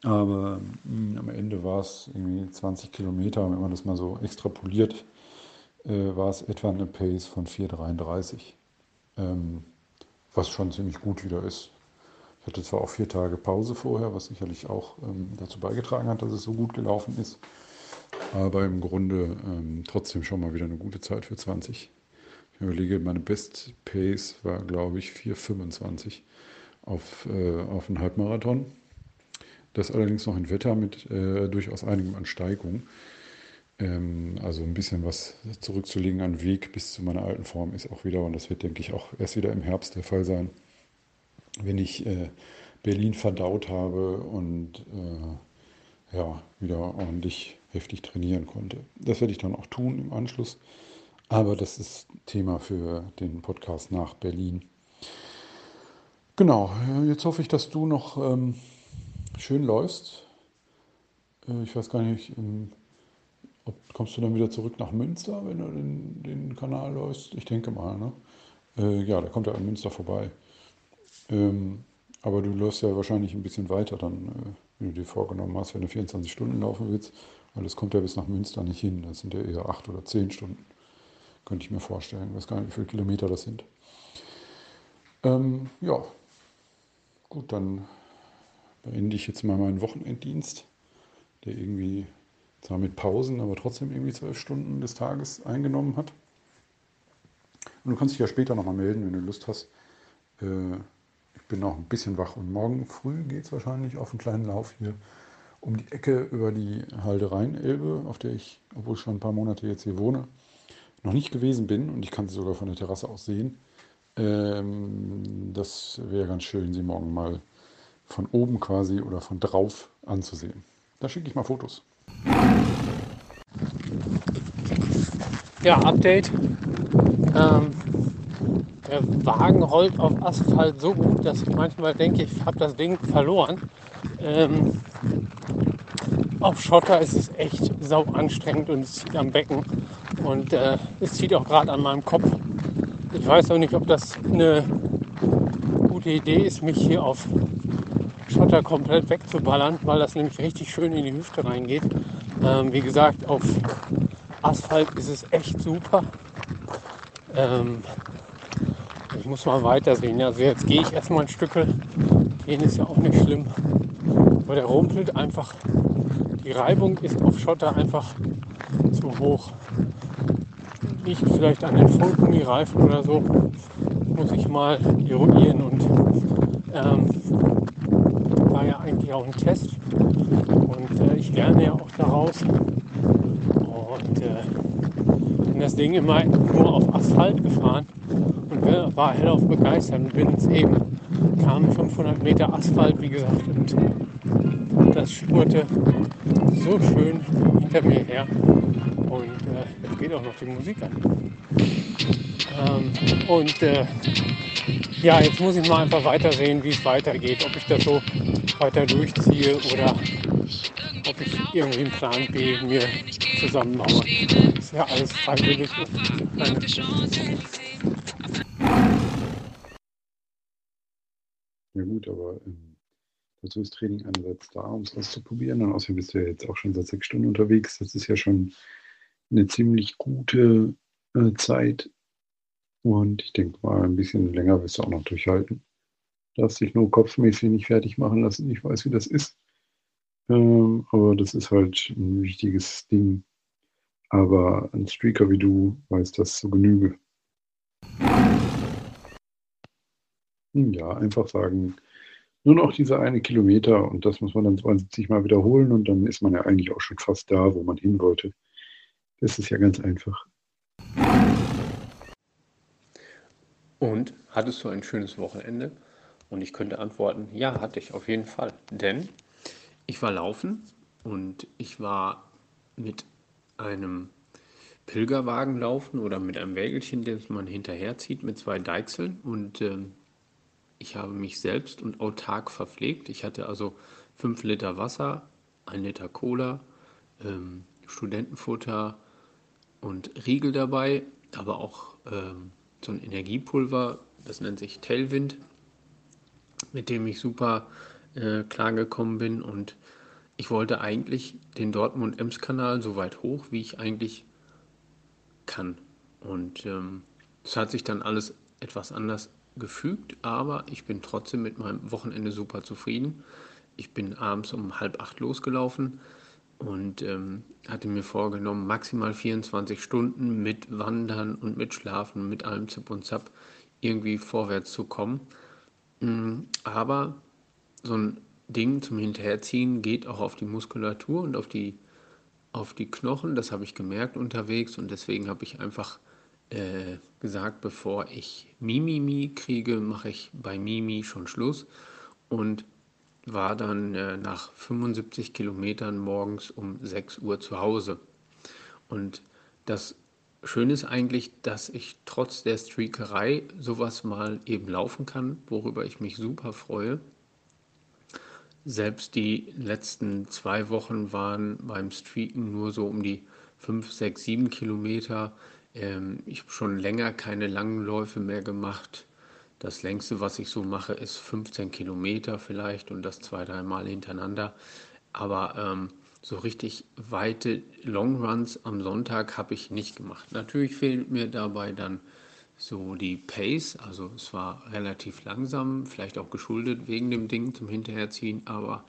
[SPEAKER 2] Aber mh, hm, am Ende war es irgendwie 20 Kilometer, wenn man das mal so extrapoliert, äh, war es etwa eine Pace von 4,33. Ähm, was schon ziemlich gut wieder ist. Ich hatte zwar auch vier Tage Pause vorher, was sicherlich auch ähm, dazu beigetragen hat, dass es so gut gelaufen ist, aber im Grunde ähm, trotzdem schon mal wieder eine gute Zeit für 20. Ich überlege, meine Best Pace war, glaube ich, 4,25 auf, äh, auf einen Halbmarathon. Das allerdings noch in Wetter mit äh, durchaus einigem an Steigung. Ähm, also ein bisschen was zurückzulegen an Weg bis zu meiner alten Form ist auch wieder, und das wird, denke ich, auch erst wieder im Herbst der Fall sein, wenn ich äh, Berlin verdaut habe und äh, ja, wieder ordentlich heftig trainieren konnte. Das werde ich dann auch tun im Anschluss. Aber das ist Thema für den Podcast nach Berlin. Genau, jetzt hoffe ich, dass du noch ähm, schön läufst. Äh, ich weiß gar nicht, ähm, ob, kommst du dann wieder zurück nach Münster, wenn du den, den Kanal läufst? Ich denke mal, ne? Äh, ja, da kommt er an Münster vorbei. Ähm, aber du läufst ja wahrscheinlich ein bisschen weiter dann, äh, wenn du dir vorgenommen hast, wenn du 24 Stunden laufen willst, weil das kommt ja bis nach Münster nicht hin. Das sind ja eher acht oder zehn Stunden. Könnte ich mir vorstellen. Ich weiß gar nicht, wie viele Kilometer das sind. Ähm, ja, gut, dann beende ich jetzt mal meinen Wochenenddienst, der irgendwie zwar mit Pausen, aber trotzdem irgendwie zwölf Stunden des Tages eingenommen hat. Und du kannst dich ja später nochmal melden, wenn du Lust hast. Äh, ich bin noch ein bisschen wach und morgen früh geht es wahrscheinlich auf einen kleinen Lauf hier um die Ecke über die Halde Rheinelbe, auf der ich, obwohl ich schon ein paar Monate jetzt hier wohne, noch nicht gewesen bin und ich kann sie sogar von der Terrasse aus sehen. Ähm, das wäre ganz schön, sie morgen mal von oben quasi oder von drauf anzusehen. Da schicke ich mal Fotos.
[SPEAKER 1] Ja, Update. Ähm, der Wagen rollt auf Asphalt so gut, dass ich manchmal denke, ich habe das Ding verloren. Ähm, auf Schotter ist es echt sau anstrengend und es zieht am Becken und äh, es zieht auch gerade an meinem Kopf. Ich weiß auch nicht, ob das eine gute Idee ist, mich hier auf Schotter komplett wegzuballern, weil das nämlich richtig schön in die Hüfte reingeht. Ähm, wie gesagt, auf Asphalt ist es echt super. Ähm, ich muss mal weitersehen. Also jetzt gehe ich erstmal ein Stück. Gehen ist ja auch nicht schlimm. Aber der rumpelt einfach. Die Reibung ist auf Schotter einfach zu hoch. Liegt vielleicht an den Funkgummireifen oder so. Muss ich mal eruieren und ähm, war ja eigentlich auch ein Test. Und äh, ich lerne ja auch daraus. Und äh, bin das Ding immer nur auf Asphalt gefahren und war hellauf begeistert und bin es eben, kam 500 Meter Asphalt, wie gesagt, und das spurte so schön hinter mir her. Und äh, jetzt geht auch noch die Musik an. Ähm, und äh, ja, jetzt muss ich mal einfach weiter sehen, wie es weitergeht. Ob ich das so weiter durchziehe oder ob ich irgendwie einen Plan B mir zusammenbaue. Ist ja alles freiwillig.
[SPEAKER 2] Ja gut, aber ähm, dazu ist Training einerseits da, um es auszuprobieren. Und außerdem bist du ja jetzt auch schon seit sechs Stunden unterwegs. Das ist ja schon eine ziemlich gute äh, Zeit. Und ich denke mal, ein bisschen länger wirst du auch noch durchhalten. Darfst dich nur kopfmäßig nicht fertig machen lassen. Ich weiß, wie das ist. Ähm, aber das ist halt ein wichtiges Ding. Aber ein Streaker wie du weiß das zu Genüge. Ja, einfach sagen, nur noch diese eine Kilometer und das muss man dann 72 Mal wiederholen und dann ist man ja eigentlich auch schon fast da, wo man hin wollte. Das ist ja ganz einfach.
[SPEAKER 1] Und hattest du ein schönes Wochenende? Und ich könnte antworten, ja, hatte ich auf jeden Fall. Denn ich war laufen und ich war mit einem Pilgerwagen laufen oder mit einem Wägelchen, das man hinterherzieht mit zwei Deichseln. Und ähm, ich habe mich selbst und autark verpflegt. Ich hatte also 5 Liter Wasser, 1 Liter Cola, ähm, Studentenfutter und Riegel dabei, aber auch ähm, so ein Energiepulver, das nennt sich Tailwind, mit dem ich super äh, klargekommen bin. Und ich wollte eigentlich den Dortmund-Ems-Kanal so weit hoch, wie ich eigentlich kann. Und ähm, es ähm, hat sich dann alles etwas anders gefügt, aber ich bin trotzdem mit meinem Wochenende super zufrieden. Ich bin abends um halb acht losgelaufen und ähm, hatte mir vorgenommen, maximal 24 Stunden mit Wandern und mit Schlafen, mit allem Zip und Zap irgendwie vorwärts zu kommen. Mm, aber so ein Ding zum Hinterherziehen geht auch auf die Muskulatur und auf die, auf die Knochen. Das habe ich gemerkt unterwegs und deswegen habe ich einfach äh, gesagt, bevor ich Mimimi kriege, mache ich bei Mimi schon Schluss und war dann äh, nach 75 Kilometern morgens um 6 Uhr zu Hause. Und das Schöne ist eigentlich, dass ich trotz der Streakerei sowas mal eben laufen kann, worüber ich mich super freue. Selbst die letzten zwei Wochen waren beim Streaken nur so um die 5, 6, 7 Kilometer. Ähm, ich habe schon länger keine langen Läufe mehr gemacht. Das längste, was ich so mache, ist 15 Kilometer vielleicht und das zwei, dreimal hintereinander. Aber ähm, so richtig weite Longruns am Sonntag habe ich nicht gemacht. Natürlich fehlt mir dabei dann so die Pace. Also es war relativ langsam, vielleicht auch geschuldet wegen dem Ding zum Hinterherziehen, aber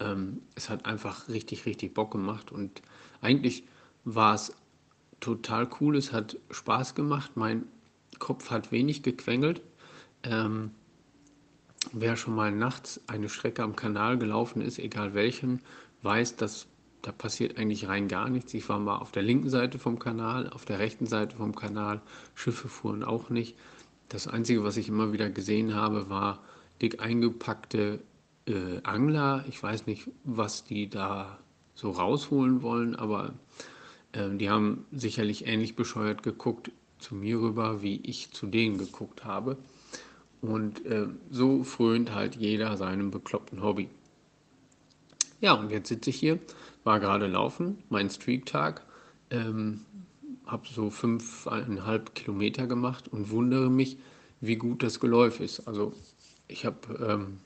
[SPEAKER 1] ähm, es hat einfach richtig, richtig Bock gemacht und eigentlich war es total cool. Es hat Spaß gemacht. Mein Kopf hat wenig gequengelt. Ähm, wer schon mal nachts eine Strecke am Kanal gelaufen ist, egal welchen, weiß, dass da passiert eigentlich rein gar nichts. Ich war mal auf der linken Seite vom Kanal, auf der rechten Seite vom Kanal. Schiffe fuhren auch nicht. Das Einzige, was ich immer wieder gesehen habe, war dick eingepackte äh, Angler. Ich weiß nicht, was die da so rausholen wollen, aber die haben sicherlich ähnlich bescheuert geguckt zu mir rüber, wie ich zu denen geguckt habe. Und äh, so frönt halt jeder seinem bekloppten Hobby. Ja, und jetzt sitze ich hier, war gerade laufen, mein Streak-Tag, ähm, habe so fünfeinhalb Kilometer gemacht und wundere mich, wie gut das Geläuf ist. Also ich habe ähm,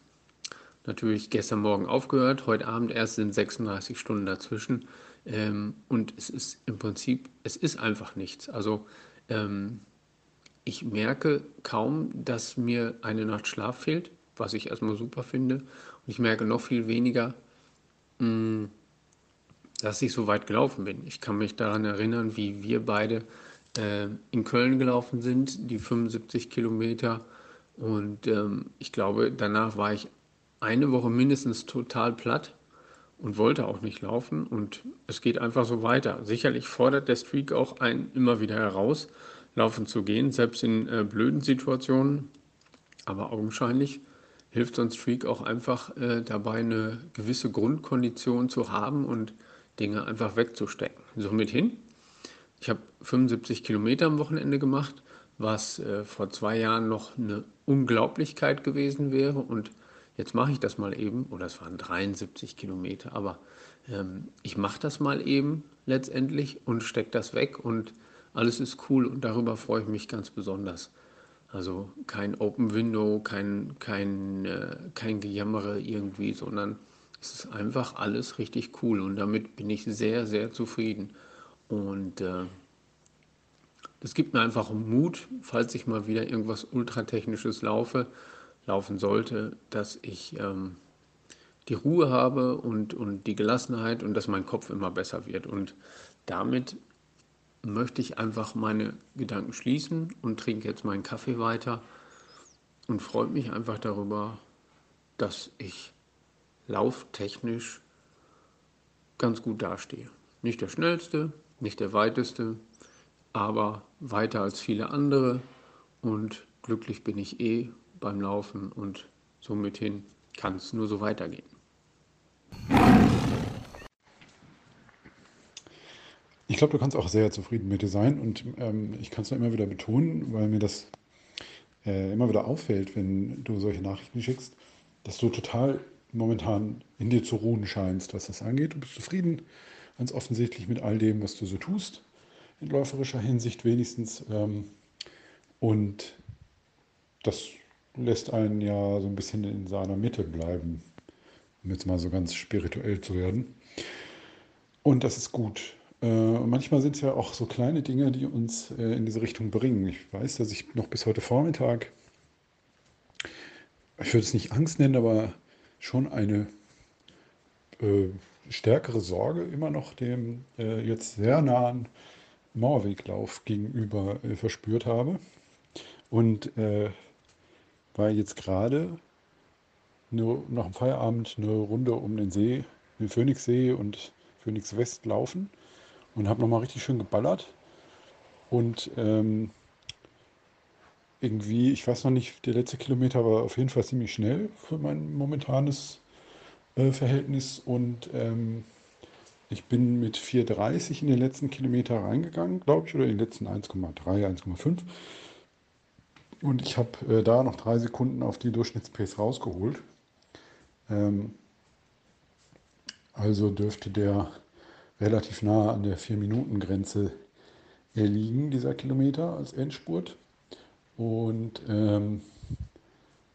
[SPEAKER 1] natürlich gestern Morgen aufgehört, heute Abend erst sind 36 Stunden dazwischen. Ähm, und es ist im Prinzip, es ist einfach nichts. Also ähm, ich merke kaum, dass mir eine Nacht Schlaf fehlt, was ich erstmal super finde. Und ich merke noch viel weniger, mh, mm, dass ich so weit gelaufen bin. Ich kann mich daran erinnern, wie wir beide äh, in Köln gelaufen sind, die 75 Kilometer. Und ähm, ich glaube, danach war ich eine Woche mindestens total platt und wollte auch nicht laufen und es geht einfach so weiter. Sicherlich fordert der Streak auch einen immer wieder heraus, laufen zu gehen, selbst in äh, blöden Situationen, aber augenscheinlich hilft so ein Streak auch einfach äh, dabei, eine gewisse Grundkondition zu haben und Dinge einfach wegzustecken. Somit hin. Ich habe 75 Kilometer am Wochenende gemacht, was äh, vor zwei Jahren noch eine Unglaublichkeit gewesen wäre. Und jetzt mache ich das mal eben, oder es waren 73 Kilometer, aber ähm, ich mache das mal eben letztendlich und stecke das weg und alles ist cool und darüber freue ich mich ganz besonders. Also kein Open Window, kein, kein, äh, kein Gejammere irgendwie, sondern es ist einfach alles richtig cool und damit bin ich sehr, sehr zufrieden. Und äh, das gibt mir einfach Mut, falls ich mal wieder irgendwas Ultratechnisches laufe, laufen sollte, dass ich ähm, die Ruhe habe und, und die Gelassenheit und dass mein Kopf immer besser wird. Und damit möchte ich einfach meine Gedanken schließen und trinke jetzt meinen Kaffee weiter und freue mich einfach darüber, dass ich lauftechnisch ganz gut dastehe. Nicht der schnellste, nicht der weiteste, aber weiter als viele andere und glücklich bin ich eh beim Laufen und somit hin kann es nur so weitergehen.
[SPEAKER 2] Ich glaube, du kannst auch sehr zufrieden mit dir sein und ähm, ich kann es nur immer wieder betonen, weil mir das äh, immer wieder auffällt, wenn du solche Nachrichten schickst, dass du total momentan in dir zu ruhen scheinst, was das angeht. Du bist zufrieden, ganz offensichtlich mit all dem, was du so tust, in läuferischer Hinsicht wenigstens. Ähm, und das lässt einen ja so ein bisschen in seiner Mitte bleiben, um jetzt mal so ganz spirituell zu werden. Und das ist gut. Äh, manchmal sind es ja auch so kleine Dinge, die uns äh, in diese Richtung bringen. Ich weiß, dass ich noch bis heute Vormittag, ich würde es nicht Angst nennen, aber schon eine äh, stärkere Sorge immer noch dem äh, jetzt sehr nahen Mauerweglauf gegenüber äh, verspürt habe. Und äh, weil jetzt gerade nach dem Feierabend eine Runde um den See, den Phoenixsee und Phoenix West laufen und habe nochmal richtig schön geballert. Und ähm, irgendwie, ich weiß noch nicht, der letzte Kilometer war auf jeden Fall ziemlich schnell für mein momentanes äh, Verhältnis. Und ähm, ich bin mit 4,30 in den letzten Kilometer reingegangen, glaube ich, oder in den letzten 1,3, 1,5. Und ich habe äh, da noch drei Sekunden auf die Durchschnittspace rausgeholt. Ähm, also dürfte der relativ nah an der 4-Minuten-Grenze liegen, dieser Kilometer als Endspurt. Und ähm,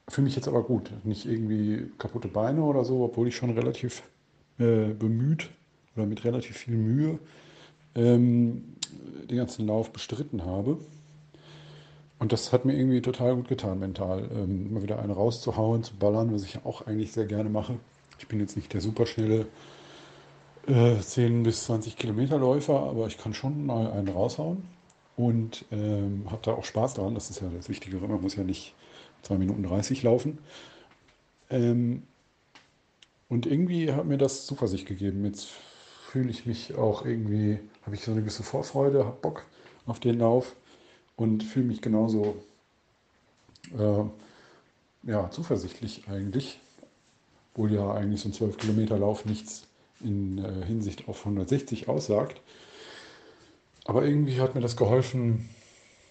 [SPEAKER 2] fühle mich jetzt aber gut. Nicht irgendwie kaputte Beine oder so, obwohl ich schon relativ äh, bemüht oder mit relativ viel Mühe ähm, den ganzen Lauf bestritten habe. Und das hat mir irgendwie total gut getan, mental. Ähm, mal wieder eine rauszuhauen, zu ballern, was ich auch eigentlich sehr gerne mache. Ich bin jetzt nicht der superschnelle äh, 10 bis 20 Kilometer Läufer, aber ich kann schon mal einen raushauen und ähm, habe da auch Spaß dran. Das ist ja das Wichtigere. Man muss ja nicht 2 Minuten 30 laufen. Ähm, und irgendwie hat mir das Zuversicht gegeben. Jetzt fühle ich mich auch irgendwie, habe ich so eine gewisse Vorfreude, habe Bock auf den Lauf und fühle mich genauso äh, ja, zuversichtlich eigentlich. Obwohl ja eigentlich so ein 12 Kilometer Lauf nichts in äh, Hinsicht auf 160 aussagt. Aber irgendwie hat mir das geholfen,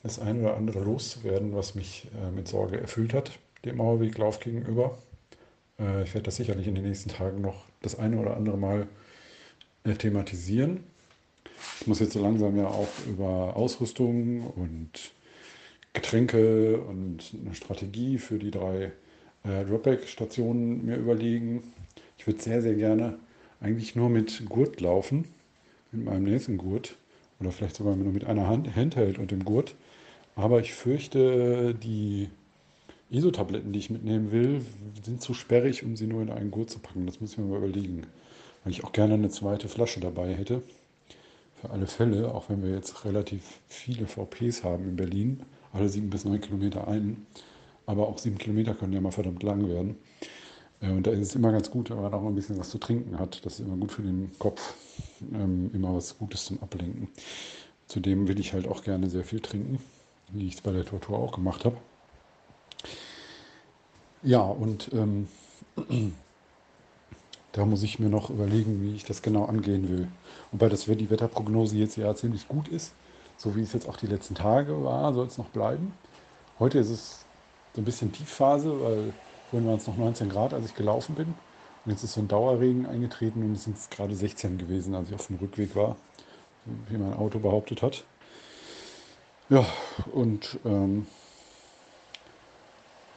[SPEAKER 2] das eine oder andere loszuwerden, was mich äh, mit Sorge erfüllt hat, dem Mauerweglauf gegenüber. Äh, ich werde das sicherlich in den nächsten Tagen noch das eine oder andere Mal äh, thematisieren. Ich muss jetzt so langsam ja auch über Ausrüstung und Getränke und eine Strategie für die drei äh, Dropback-Stationen mir überlegen. Ich würde sehr, sehr gerne eigentlich nur mit Gurt laufen, mit meinem Nasengurt oder vielleicht sogar nur mit einer Hand, Handheld und dem Gurt. Aber ich fürchte, die ISO-Tabletten, die ich mitnehmen will, sind zu sperrig, um sie nur in einen Gurt zu packen. Das muss ich mir mal überlegen. Weil ich auch gerne eine zweite Flasche dabei hätte. Für alle Fälle, auch wenn wir jetzt relativ viele VPs haben in Berlin, alle sieben bis neun Kilometer ein. Aber auch sieben Kilometer können ja mal verdammt lang werden. Äh, und da ist es immer ganz gut, wenn man auch ein bisschen was zu trinken hat. Das ist immer gut für den Kopf. Ähm, immer was Gutes zum Ablenken. Zudem will ich halt auch gerne sehr viel trinken, wie ich es bei der Tortur auch gemacht habe. Ja, und ähm, da muss ich mir noch überlegen, wie ich das genau angehen will. Wobei das die Wetterprognose jetzt ja ziemlich gut ist. so wie es jetzt auch die letzten Tage war, soll es noch bleiben. Heute ist es so ein bisschen Tiefphase, weil vorhin waren es noch 19 Grad, als ich gelaufen bin. Und jetzt ist so ein Dauerregen eingetreten und es sind gerade 16 gewesen, als ich auf dem Rückweg war, wie mein Auto behauptet hat. Ja, und ähm,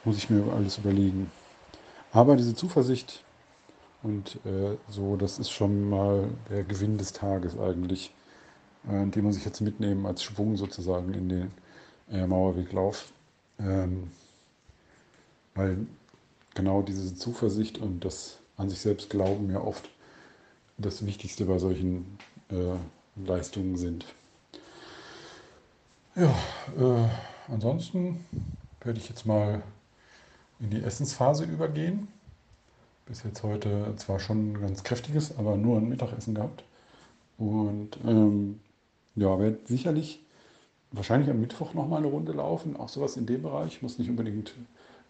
[SPEAKER 2] muss ich mir alles überlegen. Aber diese Zuversicht und äh, so, das ist schon mal der Gewinn des Tages eigentlich. Äh, den muss ich jetzt mitnehmen als Schwung sozusagen in den äh, Mauerweglauf. Ähm, weil genau diese Zuversicht und das an sich selbst Glauben ja oft das Wichtigste bei solchen äh, Leistungen sind. Ja, äh, ansonsten werde ich jetzt mal in die Essensphase übergehen. Bis jetzt heute zwar schon ganz kräftiges, aber nur ein Mittagessen gehabt. Und ähm, ja, werde sicherlich wahrscheinlich am Mittwoch nochmal eine Runde laufen. Auch sowas in dem Bereich. Muss nicht unbedingt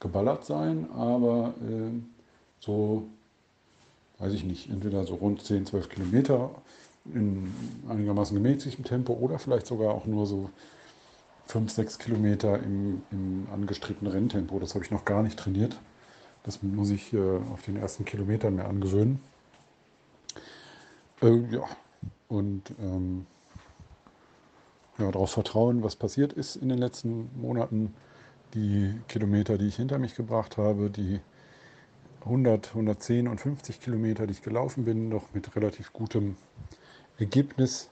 [SPEAKER 2] geballert sein, aber äh, so, weiß ich nicht, entweder so rund 10, 12 Kilometer in einigermaßen gemäßigtem Tempo oder vielleicht sogar auch nur so 5, 6 Kilometer im, im angestrebten Renntempo. Das habe ich noch gar nicht trainiert. Das muss ich äh, auf den ersten Kilometern mehr angewöhnen. Äh, ja, und ähm, ja, darauf vertrauen, was passiert ist in den letzten Monaten. Die Kilometer, die ich hinter mich gebracht habe, die 100, 110 und 50 Kilometer, die ich gelaufen bin, doch mit relativ gutem Ergebnis.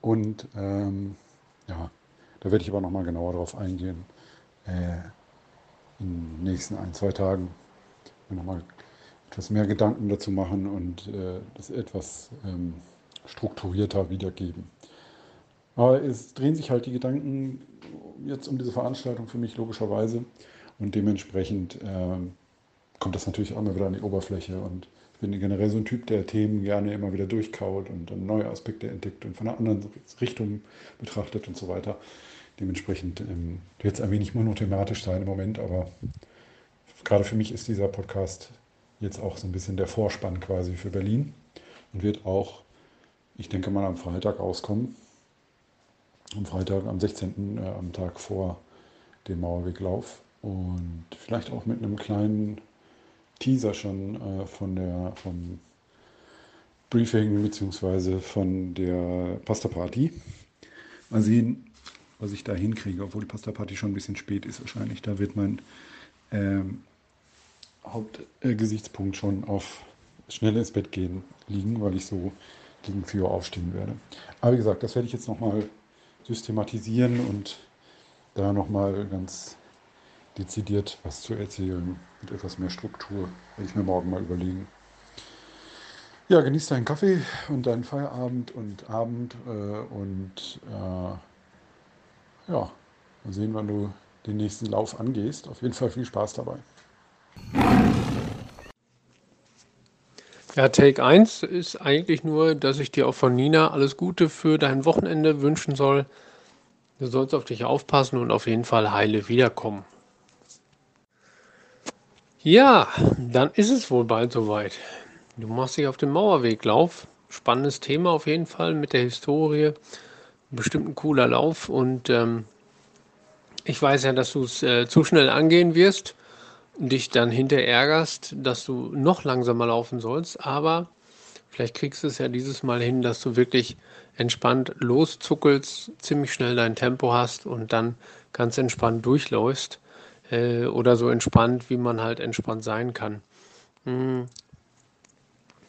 [SPEAKER 2] Und ähm, ja, da werde ich aber nochmal genauer darauf eingehen äh, in den nächsten ein, zwei Tagen. Nochmal etwas mehr Gedanken dazu machen und äh, das etwas ähm, strukturierter wiedergeben. Aber es drehen sich halt die Gedanken jetzt um diese Veranstaltung für mich logischerweise und dementsprechend äh, kommt das natürlich auch mal wieder an die Oberfläche und bin generell so ein Typ, der Themen gerne immer wieder durchkaut und dann neue Aspekte entdeckt und von einer anderen Richtung betrachtet und so weiter. Dementsprechend ähm, wird es ein wenig monothematisch sein im Moment, aber gerade für mich ist dieser Podcast jetzt auch so ein bisschen der Vorspann quasi für Berlin und wird auch, ich denke mal, am Freitag rauskommen. Am Freitag, am 16., äh, am Tag vor dem Mauerweglauf und vielleicht auch mit einem kleinen Teaser schon äh, von der, vom Briefing bzw. von der Pasta Party. Mal sehen, was ich da hinkriege, obwohl die Pasta Party schon ein bisschen spät ist wahrscheinlich. Da wird mein ähm, Hauptgesichtspunkt äh, schon auf schnell ins Bett gehen liegen, weil ich so gegen 4 Uhr aufstehen werde. Aber wie gesagt, das werde ich jetzt nochmal systematisieren und da nochmal ganz dezidiert was zu erzählen mit etwas mehr Struktur, werde ich mir morgen mal überlegen. Ja, genieß deinen Kaffee und deinen Feierabend und Abend äh, und äh, ja, mal sehen, wann du den nächsten Lauf angehst. Auf jeden Fall viel Spaß dabei.
[SPEAKER 1] Ja, Take 1 ist eigentlich nur, dass ich dir auch von Nina alles Gute für dein Wochenende wünschen soll. Du sollst auf dich aufpassen und auf jeden Fall heile wiederkommen. Ja, dann ist es wohl bald soweit. Du machst dich auf den Mauerweglauf. Spannendes Thema auf jeden Fall mit der Historie. Bestimmt ein cooler Lauf und ähm, ich weiß ja, dass du es äh, zu schnell angehen wirst, dich dann hinterher ärgerst, dass du noch langsamer laufen sollst, aber vielleicht kriegst du es ja dieses Mal hin, dass du wirklich entspannt loszuckelst, ziemlich schnell dein Tempo hast und dann ganz entspannt durchläufst äh, oder so entspannt, wie man halt entspannt sein kann. Hm.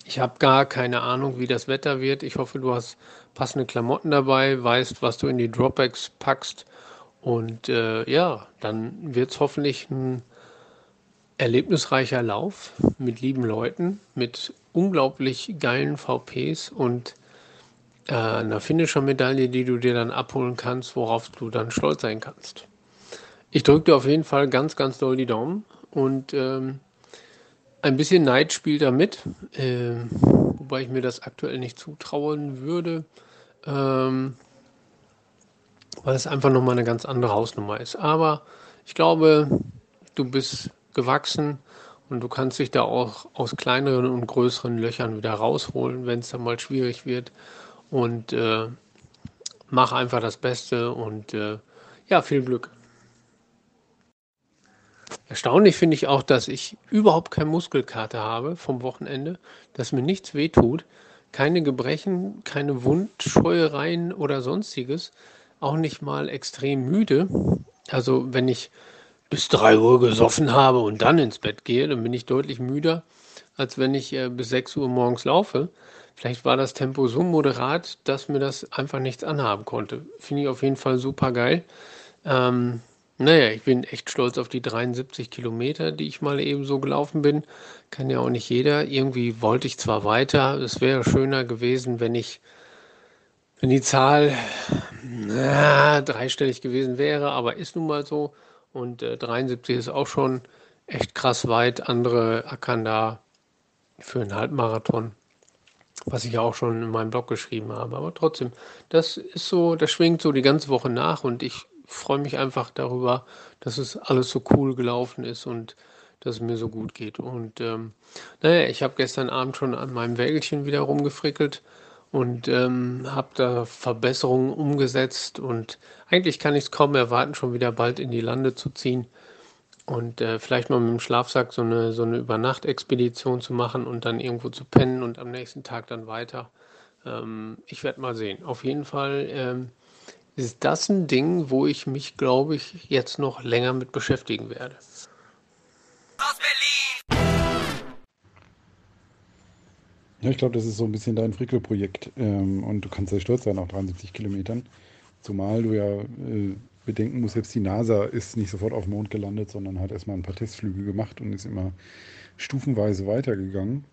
[SPEAKER 1] Ich habe gar keine Ahnung, wie das Wetter wird. Ich hoffe, du hast passende Klamotten dabei, weißt, was du in die Dropbacks packst. Und äh, ja, dann wird es hoffentlich ein erlebnisreicher Lauf mit lieben Leuten, mit unglaublich geilen VPs und äh, einer Finisher-Medaille, die du dir dann abholen kannst, worauf du dann stolz sein kannst. Ich drücke dir auf jeden Fall ganz, ganz doll die Daumen und ähm, ein bisschen Neid spielt da mit, äh, wobei ich mir das aktuell nicht zutrauen würde, ähm, weil es einfach nochmal eine ganz andere Hausnummer ist. Aber ich glaube, du bist gewachsen und du kannst dich da auch aus kleineren und größeren Löchern wieder rausholen, wenn es dann mal schwierig wird. Und äh, mach einfach das Beste und äh, ja, viel Glück. Erstaunlich finde ich auch, dass ich überhaupt keine Muskelkater habe vom Wochenende, dass mir nichts wehtut, keine Gebrechen, keine Wundscheuereien oder sonstiges, auch nicht mal extrem müde. Also wenn ich bis 3 Uhr gesoffen habe und dann ins Bett gehe, dann bin ich deutlich müder, als wenn ich äh, bis 6 Uhr morgens laufe. Vielleicht war das Tempo so moderat, dass mir das einfach nichts anhaben konnte. Finde ich auf jeden Fall super geil. Ähm, naja, ich bin echt stolz auf die 73 Kilometer, die ich mal eben so gelaufen bin. Kann ja auch nicht jeder. Irgendwie wollte ich zwar weiter. Es wäre schöner gewesen, wenn ich, wenn die Zahl na, dreistellig gewesen wäre, aber ist nun mal so. Und äh, 73 ist auch schon echt krass weit. Andere ackern da für einen Halbmarathon, was ich auch schon in meinem Blog geschrieben habe. Aber trotzdem, das ist so, das schwingt so die ganze Woche nach und ich freue mich einfach darüber, dass es alles so cool gelaufen ist und dass es mir so gut geht. Und ähm, naja, ich habe gestern Abend schon an meinem Wägelchen wieder rumgefrickelt und ähm, habe da Verbesserungen umgesetzt und eigentlich kann ich es kaum erwarten, schon wieder bald in die Lande zu ziehen und äh, vielleicht mal mit dem Schlafsack so eine, so eine Übernachtexpedition zu machen und dann irgendwo zu pennen und am nächsten Tag dann weiter. Ähm, ich werde mal sehen. Auf jeden Fall ähm, ist das ein Ding, wo ich mich, glaube ich, jetzt noch länger mit beschäftigen werde.
[SPEAKER 2] Ja, ich glaube, das ist so ein bisschen dein Frickel-Projekt ähm, und du kannst sehr stolz sein auf 73 Kilometern. Zumal du ja äh, bedenken musst, selbst die NASA ist nicht sofort auf dem Mond gelandet, sondern hat erstmal ein paar Testflüge gemacht und ist immer stufenweise weitergegangen.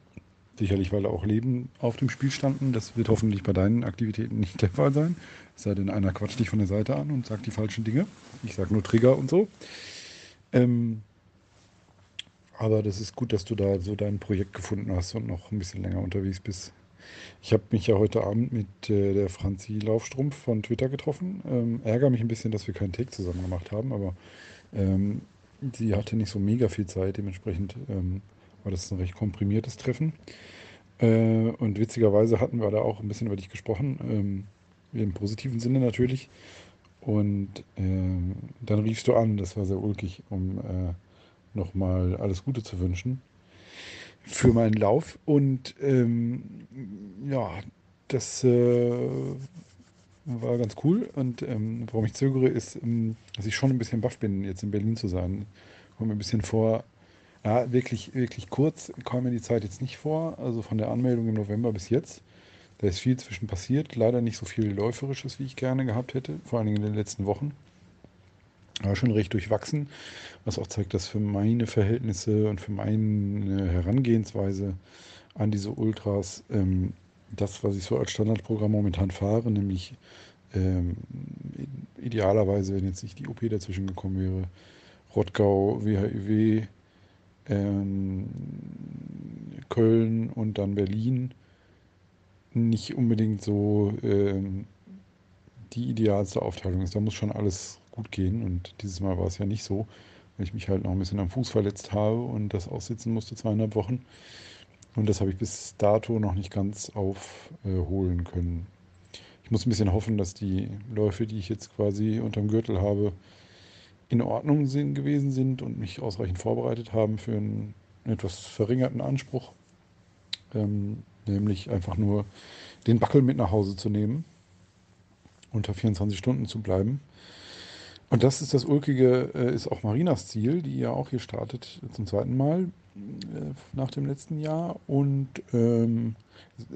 [SPEAKER 2] Sicherlich, weil da auch Leben auf dem Spiel standen. Das wird hoffentlich bei deinen Aktivitäten nicht der Fall sein. Es sei denn, einer quatscht dich von der Seite an und sagt die falschen Dinge. Ich sage nur Trigger und so. Ähm, aber das ist gut, dass du da so dein Projekt gefunden hast und noch ein bisschen länger unterwegs bist. Ich habe mich ja heute Abend mit äh, der Franzi Laufstrumpf von Twitter getroffen. Ähm, ärgere mich ein bisschen, dass wir keinen Take zusammen gemacht haben, aber ähm, sie hatte nicht so mega viel Zeit. Dementsprechend ähm, war das ein recht komprimiertes Treffen. Äh, und witzigerweise hatten wir da auch ein bisschen über dich gesprochen, ähm, im positiven Sinne natürlich. Und äh, dann riefst du an, das war sehr ulkig, um äh, nochmal alles Gute zu wünschen für meinen Lauf. Und ähm, ja, das äh, war ganz cool. Und ähm, warum ich zögere, ist, ähm, dass ich schon ein bisschen baff bin, jetzt in Berlin zu sein. Kommt mir ein bisschen vor, ja, wirklich, wirklich kurz kam mir die Zeit jetzt nicht vor. Also von der Anmeldung im November bis jetzt. Da ist viel zwischen passiert. Leider nicht so viel Läuferisches, wie ich gerne gehabt hätte. Vor allen Dingen in den letzten Wochen. Aber schon recht durchwachsen. Was auch zeigt, dass für meine Verhältnisse und für meine Herangehensweise an diese Ultras ähm, das, was ich so als Standardprogramm momentan fahre, nämlich ähm, idealerweise, wenn jetzt nicht die OP dazwischen gekommen wäre, Rottgau, WHIW, ähm, Köln und dann Berlin nicht unbedingt so ähm, die idealste Aufteilung ist. Da muss schon alles gut gehen und dieses Mal war es ja nicht so, weil ich mich halt noch ein bisschen am Fuß verletzt habe und das aussitzen musste, zweieinhalb Wochen. Und das habe ich bis dato noch nicht ganz aufholen können. Ich muss ein bisschen hoffen, dass die Läufe, die ich jetzt quasi unterm Gürtel habe, in Ordnung sind, gewesen sind und mich ausreichend vorbereitet haben für einen etwas verringerten Anspruch. Ähm, nämlich einfach nur den Backel mit nach Hause zu nehmen, unter 24 Stunden zu bleiben. Und das ist das Ulkige, äh, ist auch Marinas Ziel, die ja auch hier startet zum zweiten Mal äh, nach dem letzten Jahr. Und ähm,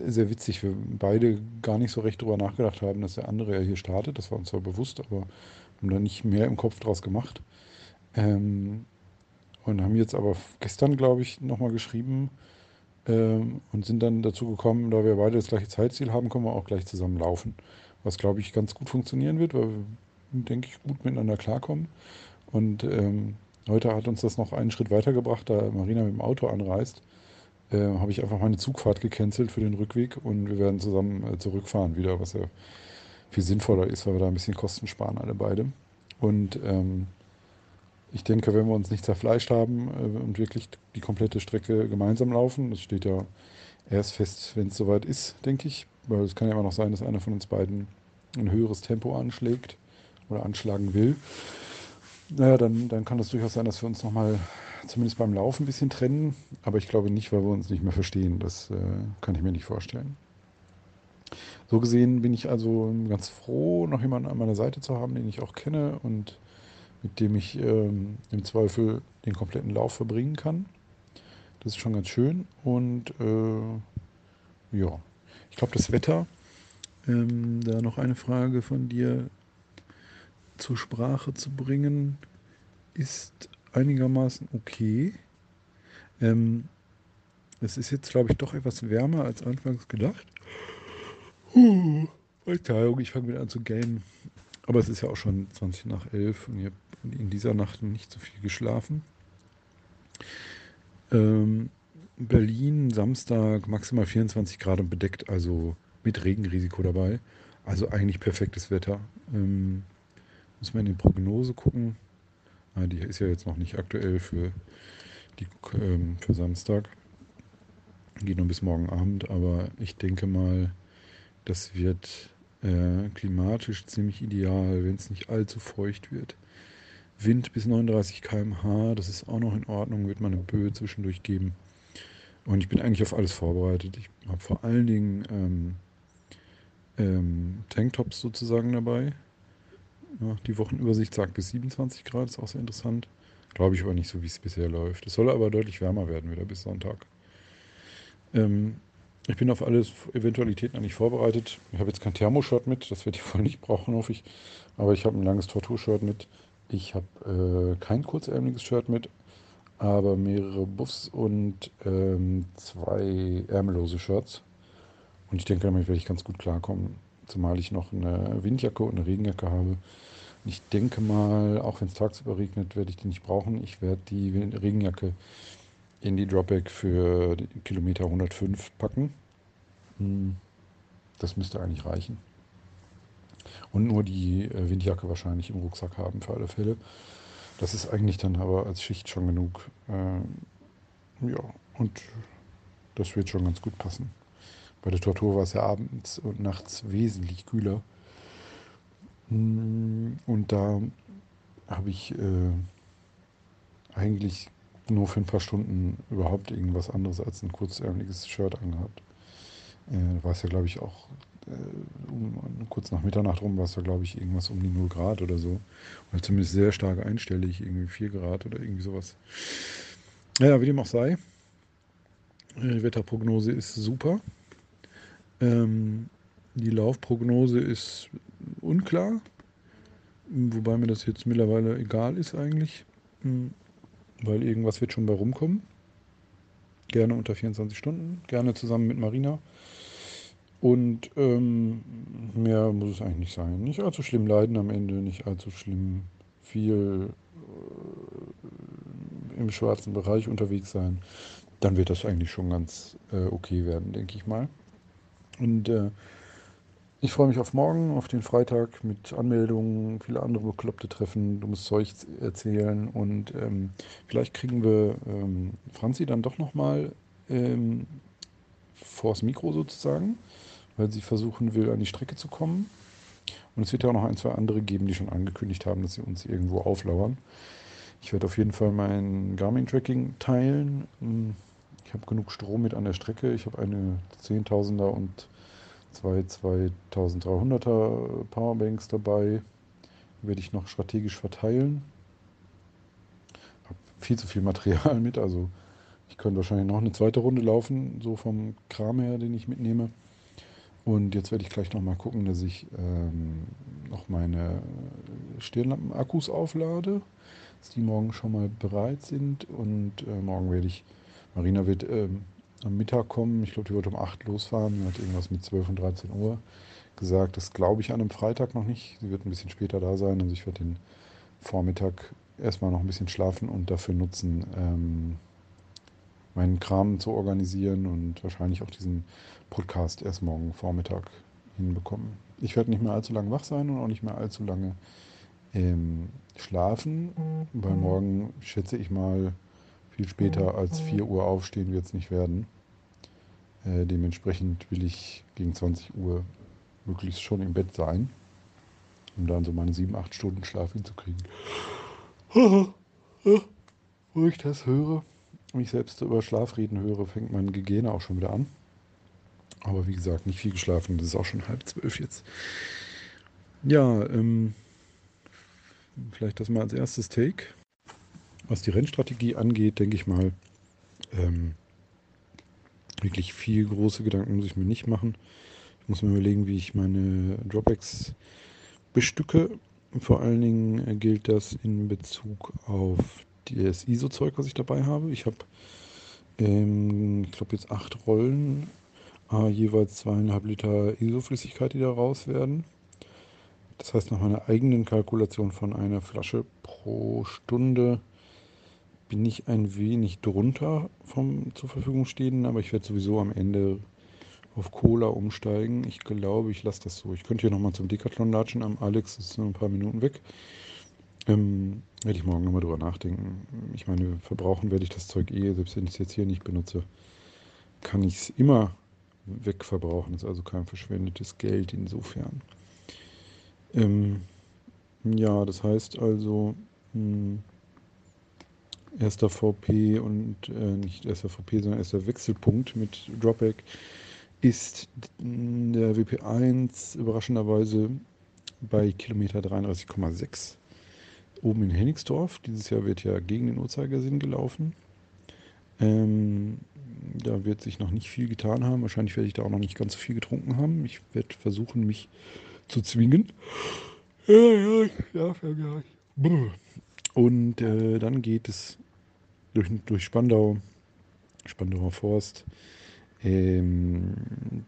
[SPEAKER 2] sehr witzig, wir beide gar nicht so recht darüber nachgedacht haben, dass der andere ja hier startet. Das war uns zwar bewusst, aber haben da nicht mehr im Kopf draus gemacht. Ähm, und haben jetzt aber gestern, glaube ich, nochmal geschrieben ähm, und sind dann dazu gekommen, da wir beide das gleiche Zeitziel haben, können wir auch gleich zusammen laufen. Was, glaube ich, ganz gut funktionieren wird, weil wir, denke ich, gut miteinander klarkommen. Und ähm, heute hat uns das noch einen Schritt weitergebracht, da Marina mit dem Auto anreist. Äh, habe ich einfach meine Zugfahrt gecancelt für den Rückweg und wir werden zusammen äh, zurückfahren wieder, was ja viel sinnvoller ist, weil wir da ein bisschen Kosten sparen, alle beide. Und ähm, ich denke, wenn wir uns nicht zerfleischt haben äh, und wirklich die komplette Strecke gemeinsam laufen, das steht ja erst fest, wenn es soweit ist, denke ich, weil es kann ja immer noch sein, dass einer von uns beiden ein höheres Tempo anschlägt oder anschlagen will, naja, dann, dann kann das durchaus sein, dass wir uns nochmal zumindest beim Laufen ein bisschen trennen. Aber ich glaube nicht, weil wir uns nicht mehr verstehen. Das äh, kann ich mir nicht vorstellen. So gesehen bin ich also ganz froh, noch jemanden an meiner Seite zu haben, den ich auch kenne und mit dem ich ähm, im Zweifel den kompletten Lauf verbringen kann. Das ist schon ganz schön. Und äh, ja, ich glaube, das Wetter, ähm, da noch eine Frage von dir zur Sprache zu bringen, ist einigermaßen okay. Ähm, es ist jetzt, glaube ich, doch etwas wärmer als anfangs gedacht. Verzeihung, ich fange wieder an zu gamen. Aber es ist ja auch schon 20 nach 11 und ich habe in dieser Nacht nicht so viel geschlafen. Ähm, Berlin, Samstag, maximal 24 Grad und bedeckt, also mit Regenrisiko dabei. Also eigentlich perfektes Wetter. Ähm, muss man in die Prognose gucken. Ah, die ist ja jetzt noch nicht aktuell für, die, ähm, für Samstag. Geht nur bis morgen Abend, aber ich denke mal, das wird äh, klimatisch ziemlich ideal, wenn es nicht allzu feucht wird. Wind bis 39 km/h, das ist auch noch in Ordnung, wird man eine Böe zwischendurch geben. Und ich bin eigentlich auf alles vorbereitet. Ich habe vor allen Dingen ähm, ähm, Tanktops sozusagen dabei. Ja, die Wochenübersicht sagt bis 27 Grad, ist auch sehr interessant. Glaube ich aber nicht so, wie es bisher läuft. Es soll aber deutlich wärmer werden wieder bis Sonntag. Ähm, ich bin auf alles Eventualitäten eigentlich vorbereitet. Ich habe jetzt kein Thermoshirt mit, das werde ich wohl nicht brauchen, hoffe ich. Aber ich habe ein langes Torturshirt mit. Ich habe äh, kein kurzärmeliges Shirt mit, aber mehrere Buffs und ähm, zwei ärmellose Shirts. Und ich denke, damit werde ich ganz gut klarkommen. Zumal ich noch eine Windjacke und eine Regenjacke habe. Ich denke mal, auch wenn es tagsüber regnet, werde ich die nicht brauchen. Ich werde die Regenjacke in die Dropback für Kilometer 105 packen. Hm, das müsste eigentlich reichen. Und nur die äh, Windjacke wahrscheinlich im Rucksack haben für alle Fälle. Das ist eigentlich dann aber als Schicht schon genug. Ähm, ja, und das wird schon ganz gut passen. Bei der Tortur war es ja abends und nachts wesentlich kühler. Hm, und da habe ich äh, eigentlich nur für ein paar Stunden überhaupt irgendwas anderes als ein kurzärmeliges Shirt angehabt. Äh, war es ja, glaube ich, auch äh, um, kurz nach Mitternacht rum war es ja, glaube ich, irgendwas um die 0 Grad oder so. Oder zumindest sehr stark einstellig, irgendwie 4 Grad oder irgendwie sowas. Ja, wie dem auch sei. Die Wetterprognose ist super. Ähm, die Laufprognose ist unklar, wobei mir das jetzt mittlerweile egal ist eigentlich, hm, weil irgendwas wird schon bei rumkommen. Gerne unter 24 Stunden, gerne zusammen mit Marina. Und ähm, mehr muss es eigentlich nicht sein. Nicht allzu schlimm leiden am Ende, nicht allzu schlimm viel äh, im schwarzen Bereich unterwegs sein. Dann wird das eigentlich schon ganz äh, okay werden, denke ich mal. Und äh, ich freue mich auf morgen, auf den Freitag mit Anmeldungen, viele andere bekloppte Treffen. Du musst Zeug erzählen und ähm, vielleicht kriegen wir ähm, Franzi dann doch nochmal ähm, vors Mikro sozusagen, weil sie versuchen will, an die Strecke zu kommen. Und es wird ja auch noch ein, zwei andere geben, die schon angekündigt haben, dass sie uns irgendwo auflauern. Ich werde auf jeden Fall mein Garmin-Tracking teilen. Hm, ich habe genug Strom mit an der Strecke. Ich habe eine 10.000er und zwei 2300er Powerbanks dabei. Die werde ich noch strategisch verteilen. Habe viel zu viel Material mit, also ich könnte wahrscheinlich noch eine zweite Runde laufen, so vom Kram her, den ich mitnehme. Und jetzt werde ich gleich noch mal gucken, dass ich ähm, noch meine Stirnlampen-Akkus auflade, dass die morgen schon mal bereit sind. Und äh, morgen werde ich Marina wird ähm, am Mittag kommen. Ich glaube, die wird um 8 losfahren. Die hat irgendwas mit 12 und 13 Uhr gesagt. Das glaube ich an einem Freitag noch nicht. Sie wird ein bisschen später da sein. Also ich werde den Vormittag erstmal noch ein bisschen schlafen und dafür nutzen, ähm, meinen Kram zu organisieren und wahrscheinlich auch diesen Podcast erst morgen Vormittag hinbekommen. Ich werde nicht mehr allzu lange wach sein und auch nicht mehr allzu lange ähm, schlafen, weil morgen schätze ich mal viel später als 4 Uhr aufstehen wird es nicht werden. Äh, dementsprechend will ich gegen 20 Uhr möglichst schon im Bett sein. um dann so meine sieben, acht Stunden Schlaf hinzukriegen. Wo ich das höre, mich selbst über Schlaf reden höre, fängt mein Gegene auch schon wieder an. Aber wie gesagt, nicht viel geschlafen. Das ist auch schon halb zwölf jetzt. Ja, ähm, vielleicht das mal als erstes Take. Was die Rennstrategie angeht, denke ich mal, ähm, wirklich viel große Gedanken muss ich mir nicht machen. Ich muss mir überlegen, wie ich meine Dropbacks bestücke. Vor allen Dingen gilt das in Bezug auf das ISO-Zeug, was ich dabei habe. Ich habe, ähm, ich glaube, jetzt acht Rollen, äh, jeweils zweieinhalb Liter ISO-Flüssigkeit, die da raus werden. Das heißt, nach meiner eigenen Kalkulation von einer Flasche pro Stunde bin ich ein wenig drunter vom zur Verfügung stehenden, aber ich werde sowieso am Ende auf Cola umsteigen. Ich glaube, ich lasse das so. Ich könnte hier nochmal zum Decathlon latschen am Alex, ist nur ein paar Minuten weg. Ähm, werde ich morgen nochmal drüber nachdenken. Ich meine, verbrauchen werde ich das Zeug eh, selbst wenn ich es jetzt hier nicht benutze, kann ich es immer wegverbrauchen. Ist also kein verschwendetes Geld insofern. Ähm, ja, das heißt also, mh, hm, erster VP und äh, nicht erster VP, sondern erster Wechselpunkt mit Dropback ist der WP1 überraschenderweise bei Kilometer 33,6 oben in Hennigsdorf. Dieses Jahr wird ja gegen den Uhrzeigersinn gelaufen. Ähm, da wird sich noch nicht viel getan haben. Wahrscheinlich werde ich da auch noch nicht ganz so viel getrunken haben. Ich werde versuchen, mich zu zwingen. Ja, ja, ja nicht. Und äh, dann geht es durch, durch Spandau, Spandauer Forst, ähm,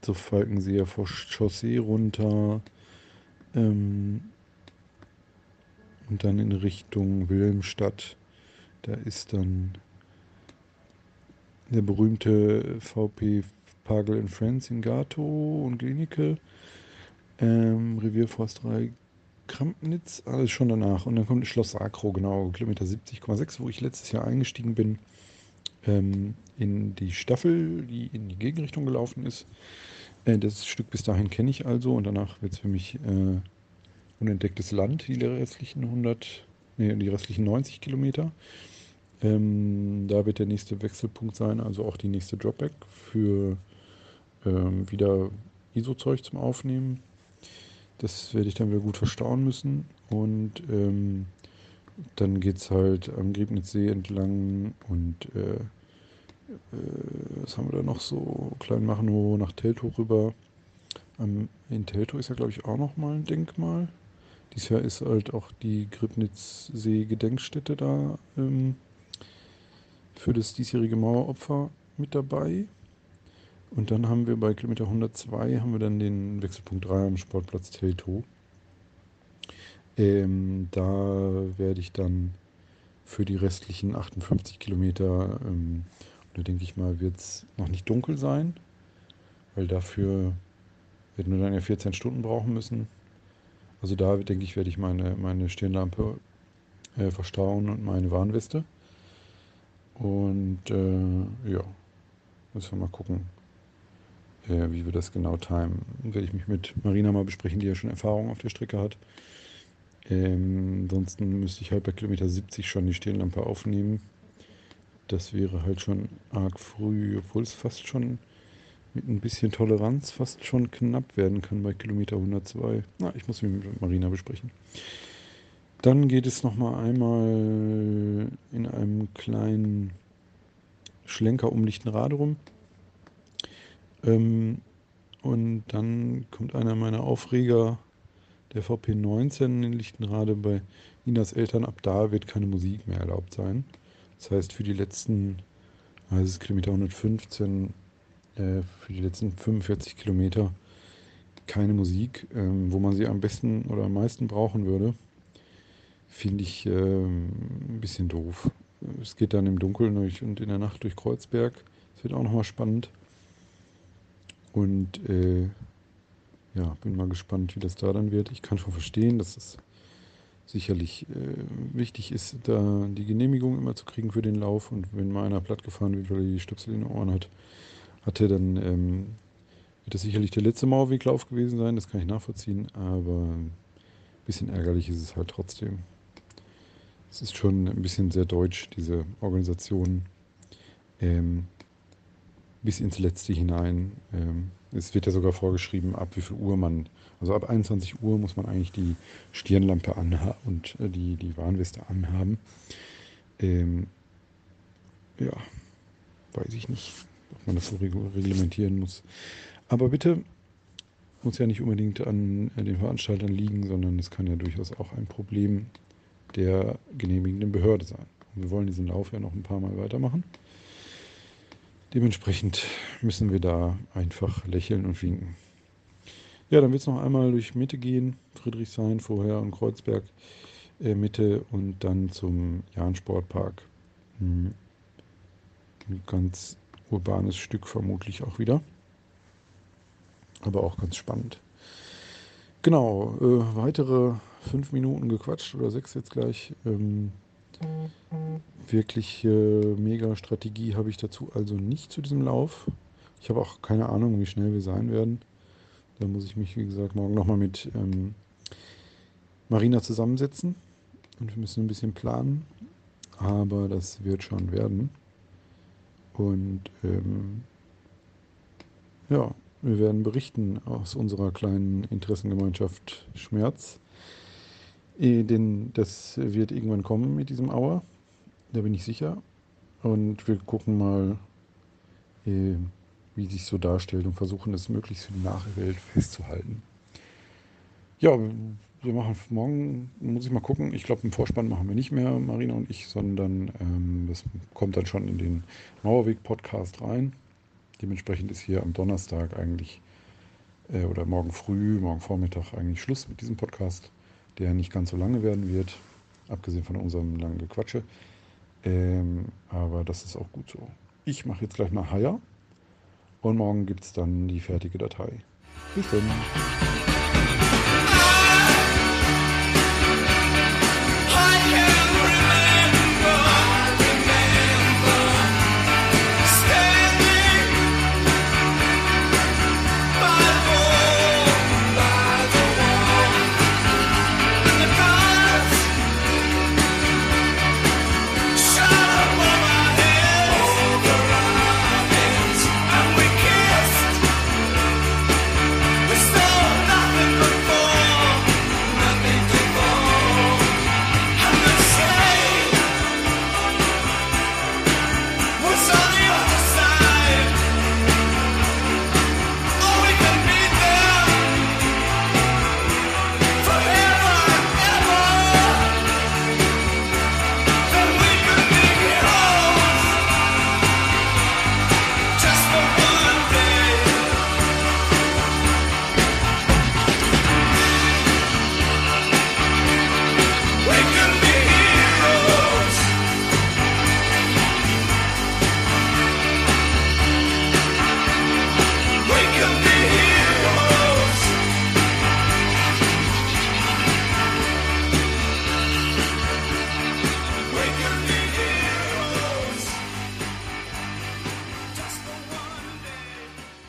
[SPEAKER 2] zur Falkenseer vor Chaussee runter. Ähm, und dann in Richtung Wilhelmstadt. Da ist dann der berühmte VP Pagel and Friends in Gato und Klinike, ähm, Revierforsterei Krampnitz, alles schon danach. Und dann kommt Schloss Sakro, genau, Kilometer 70,6, wo ich letztes Jahr eingestiegen bin ähm, in die Staffel, die in die Gegenrichtung gelaufen ist. Äh, das Stück bis dahin kenne ich also und danach wird es für mich äh, unentdecktes Land, die restlichen 100, nee, die restlichen 90 Kilometer. Ähm, da wird der nächste Wechselpunkt sein, also auch die nächste Dropback für ähm, wieder ISO-Zeug zum Aufnehmen. Das werde ich dann wieder gut verstauen müssen. Und ähm, dann geht es halt am Griebnitzsee entlang und äh, äh, was haben wir da noch so? Kleinmachnow nach Teltow rüber. Ähm, in Teltow ist ja, glaube ich, auch noch mal ein Denkmal. Dieses Jahr ist halt auch die Gribnitzsee-Gedenkstätte da ähm, für das diesjährige Maueropfer mit dabei. Und dann haben wir bei Kilometer 102 haben wir dann den Wechselpunkt 3 am Sportplatz Teltow. Ähm, da werde ich dann für die restlichen 58 Kilometer, ähm, da denke ich mal, wird es noch nicht dunkel sein, weil dafür werden wir dann ja 14 Stunden brauchen müssen. Also da denke ich, werde ich meine, meine Stirnlampe äh, verstauen und meine Warnweste. Und äh, ja, müssen wir mal gucken, äh, wie wir das genau timen. Werde ich mich mit Marina mal besprechen, die ja schon Erfahrung auf der Strecke hat. Ähm, ansonsten müsste ich halt bei Kilometer 70 schon die Stirnlampe aufnehmen. Das wäre halt schon arg früh, obwohl es fast schon mit ein bisschen Toleranz fast schon knapp werden kann bei Kilometer 102. Na, ich muss mich mit Marina besprechen. Dann geht es nochmal einmal in einem kleinen Schlenker um Lichtenrade rum. Ähm, und dann kommt einer meiner Aufreger, der VP19 in Lichtenrade bei Ninas Eltern. Ab da wird keine Musik mehr erlaubt sein. Das heißt, für die letzten, also es Kilometer 115, äh, für die letzten 45 Kilometer keine Musik, ähm, wo man sie am besten oder am meisten brauchen würde, finde ich ähm, ein bisschen doof. Es geht dann im Dunkeln durch und in der Nacht durch Kreuzberg. Es wird auch nochmal spannend. Und äh, ja, bin mal gespannt, wie das da dann wird. Ich kann schon verstehen, dass es sicherlich äh, wichtig ist, da die Genehmigung immer zu kriegen für den Lauf. Und wenn mal einer platt gefahren wird, weil er die Stöpsel in den Ohren hat, hatte, dann ähm, wird das sicherlich der letzte Mauerweglauf gewesen sein. Das kann ich nachvollziehen. Aber bisschen ärgerlich ist es halt trotzdem. Es ist schon ein bisschen sehr deutsch, diese Organisation. Ähm, bis ins Letzte hinein. Ähm, es wird ja sogar vorgeschrieben, ab wie viel Uhr man, also ab 21 Uhr muss man eigentlich die Stirnlampe anhaben und äh, die, die Warnweste anhaben. Ähm, ja, weiß ich nicht, ob man das so reglementieren muss. Aber bitte, muss ja nicht unbedingt an äh, den Veranstaltern liegen, sondern es kann ja durchaus auch ein Problem der genehmigenden Behörde sein. Und wir wollen diesen Lauf ja noch ein paar Mal weitermachen. Dementsprechend müssen wir da einfach lächeln und winken. Ja, dann wird es noch einmal durch Mitte gehen, Friedrichshain vorher und Kreuzberg äh, Mitte und dann zum Jahn-Sportpark. Hm. Ein ganz urbanes Stück vermutlich auch wieder. Aber auch ganz spannend. Genau, äh, weitere fünf Minuten gequatscht oder sechs jetzt gleich. Ähm, wirklich äh, mega Strategie habe ich dazu also nicht zu diesem Lauf. Ich habe auch keine Ahnung, wie schnell wir sein werden. Da muss ich mich, wie gesagt, morgen nochmal mit ähm, Marina zusammensetzen und wir müssen ein bisschen planen. Aber das wird schon werden. Und ähm, ja, wir werden berichten aus unserer kleinen Interessengemeinschaft Schmerz. Eh, denn das wird irgendwann kommen mit diesem Auer. Da bin ich sicher. Und wir gucken mal, eh, wie sich so darstellt und versuchen es möglichst für die Nachwelt festzuhalten. Ja, wir machen morgen, muss ich mal gucken. Ich glaube, im Vorspann machen wir nicht mehr, Marina und ich, sondern ähm, das kommt dann schon in den Mauerweg-Podcast rein. Dementsprechend ist hier am Donnerstag eigentlich äh, oder morgen früh, morgen Vormittag eigentlich Schluss mit diesem Podcast der nicht ganz so lange werden wird, abgesehen von unserem langen Gequatsche. Ähm, aber das ist auch gut so. Ich mache jetzt gleich mal Hire und morgen gibt es dann die fertige Datei. Bis dann.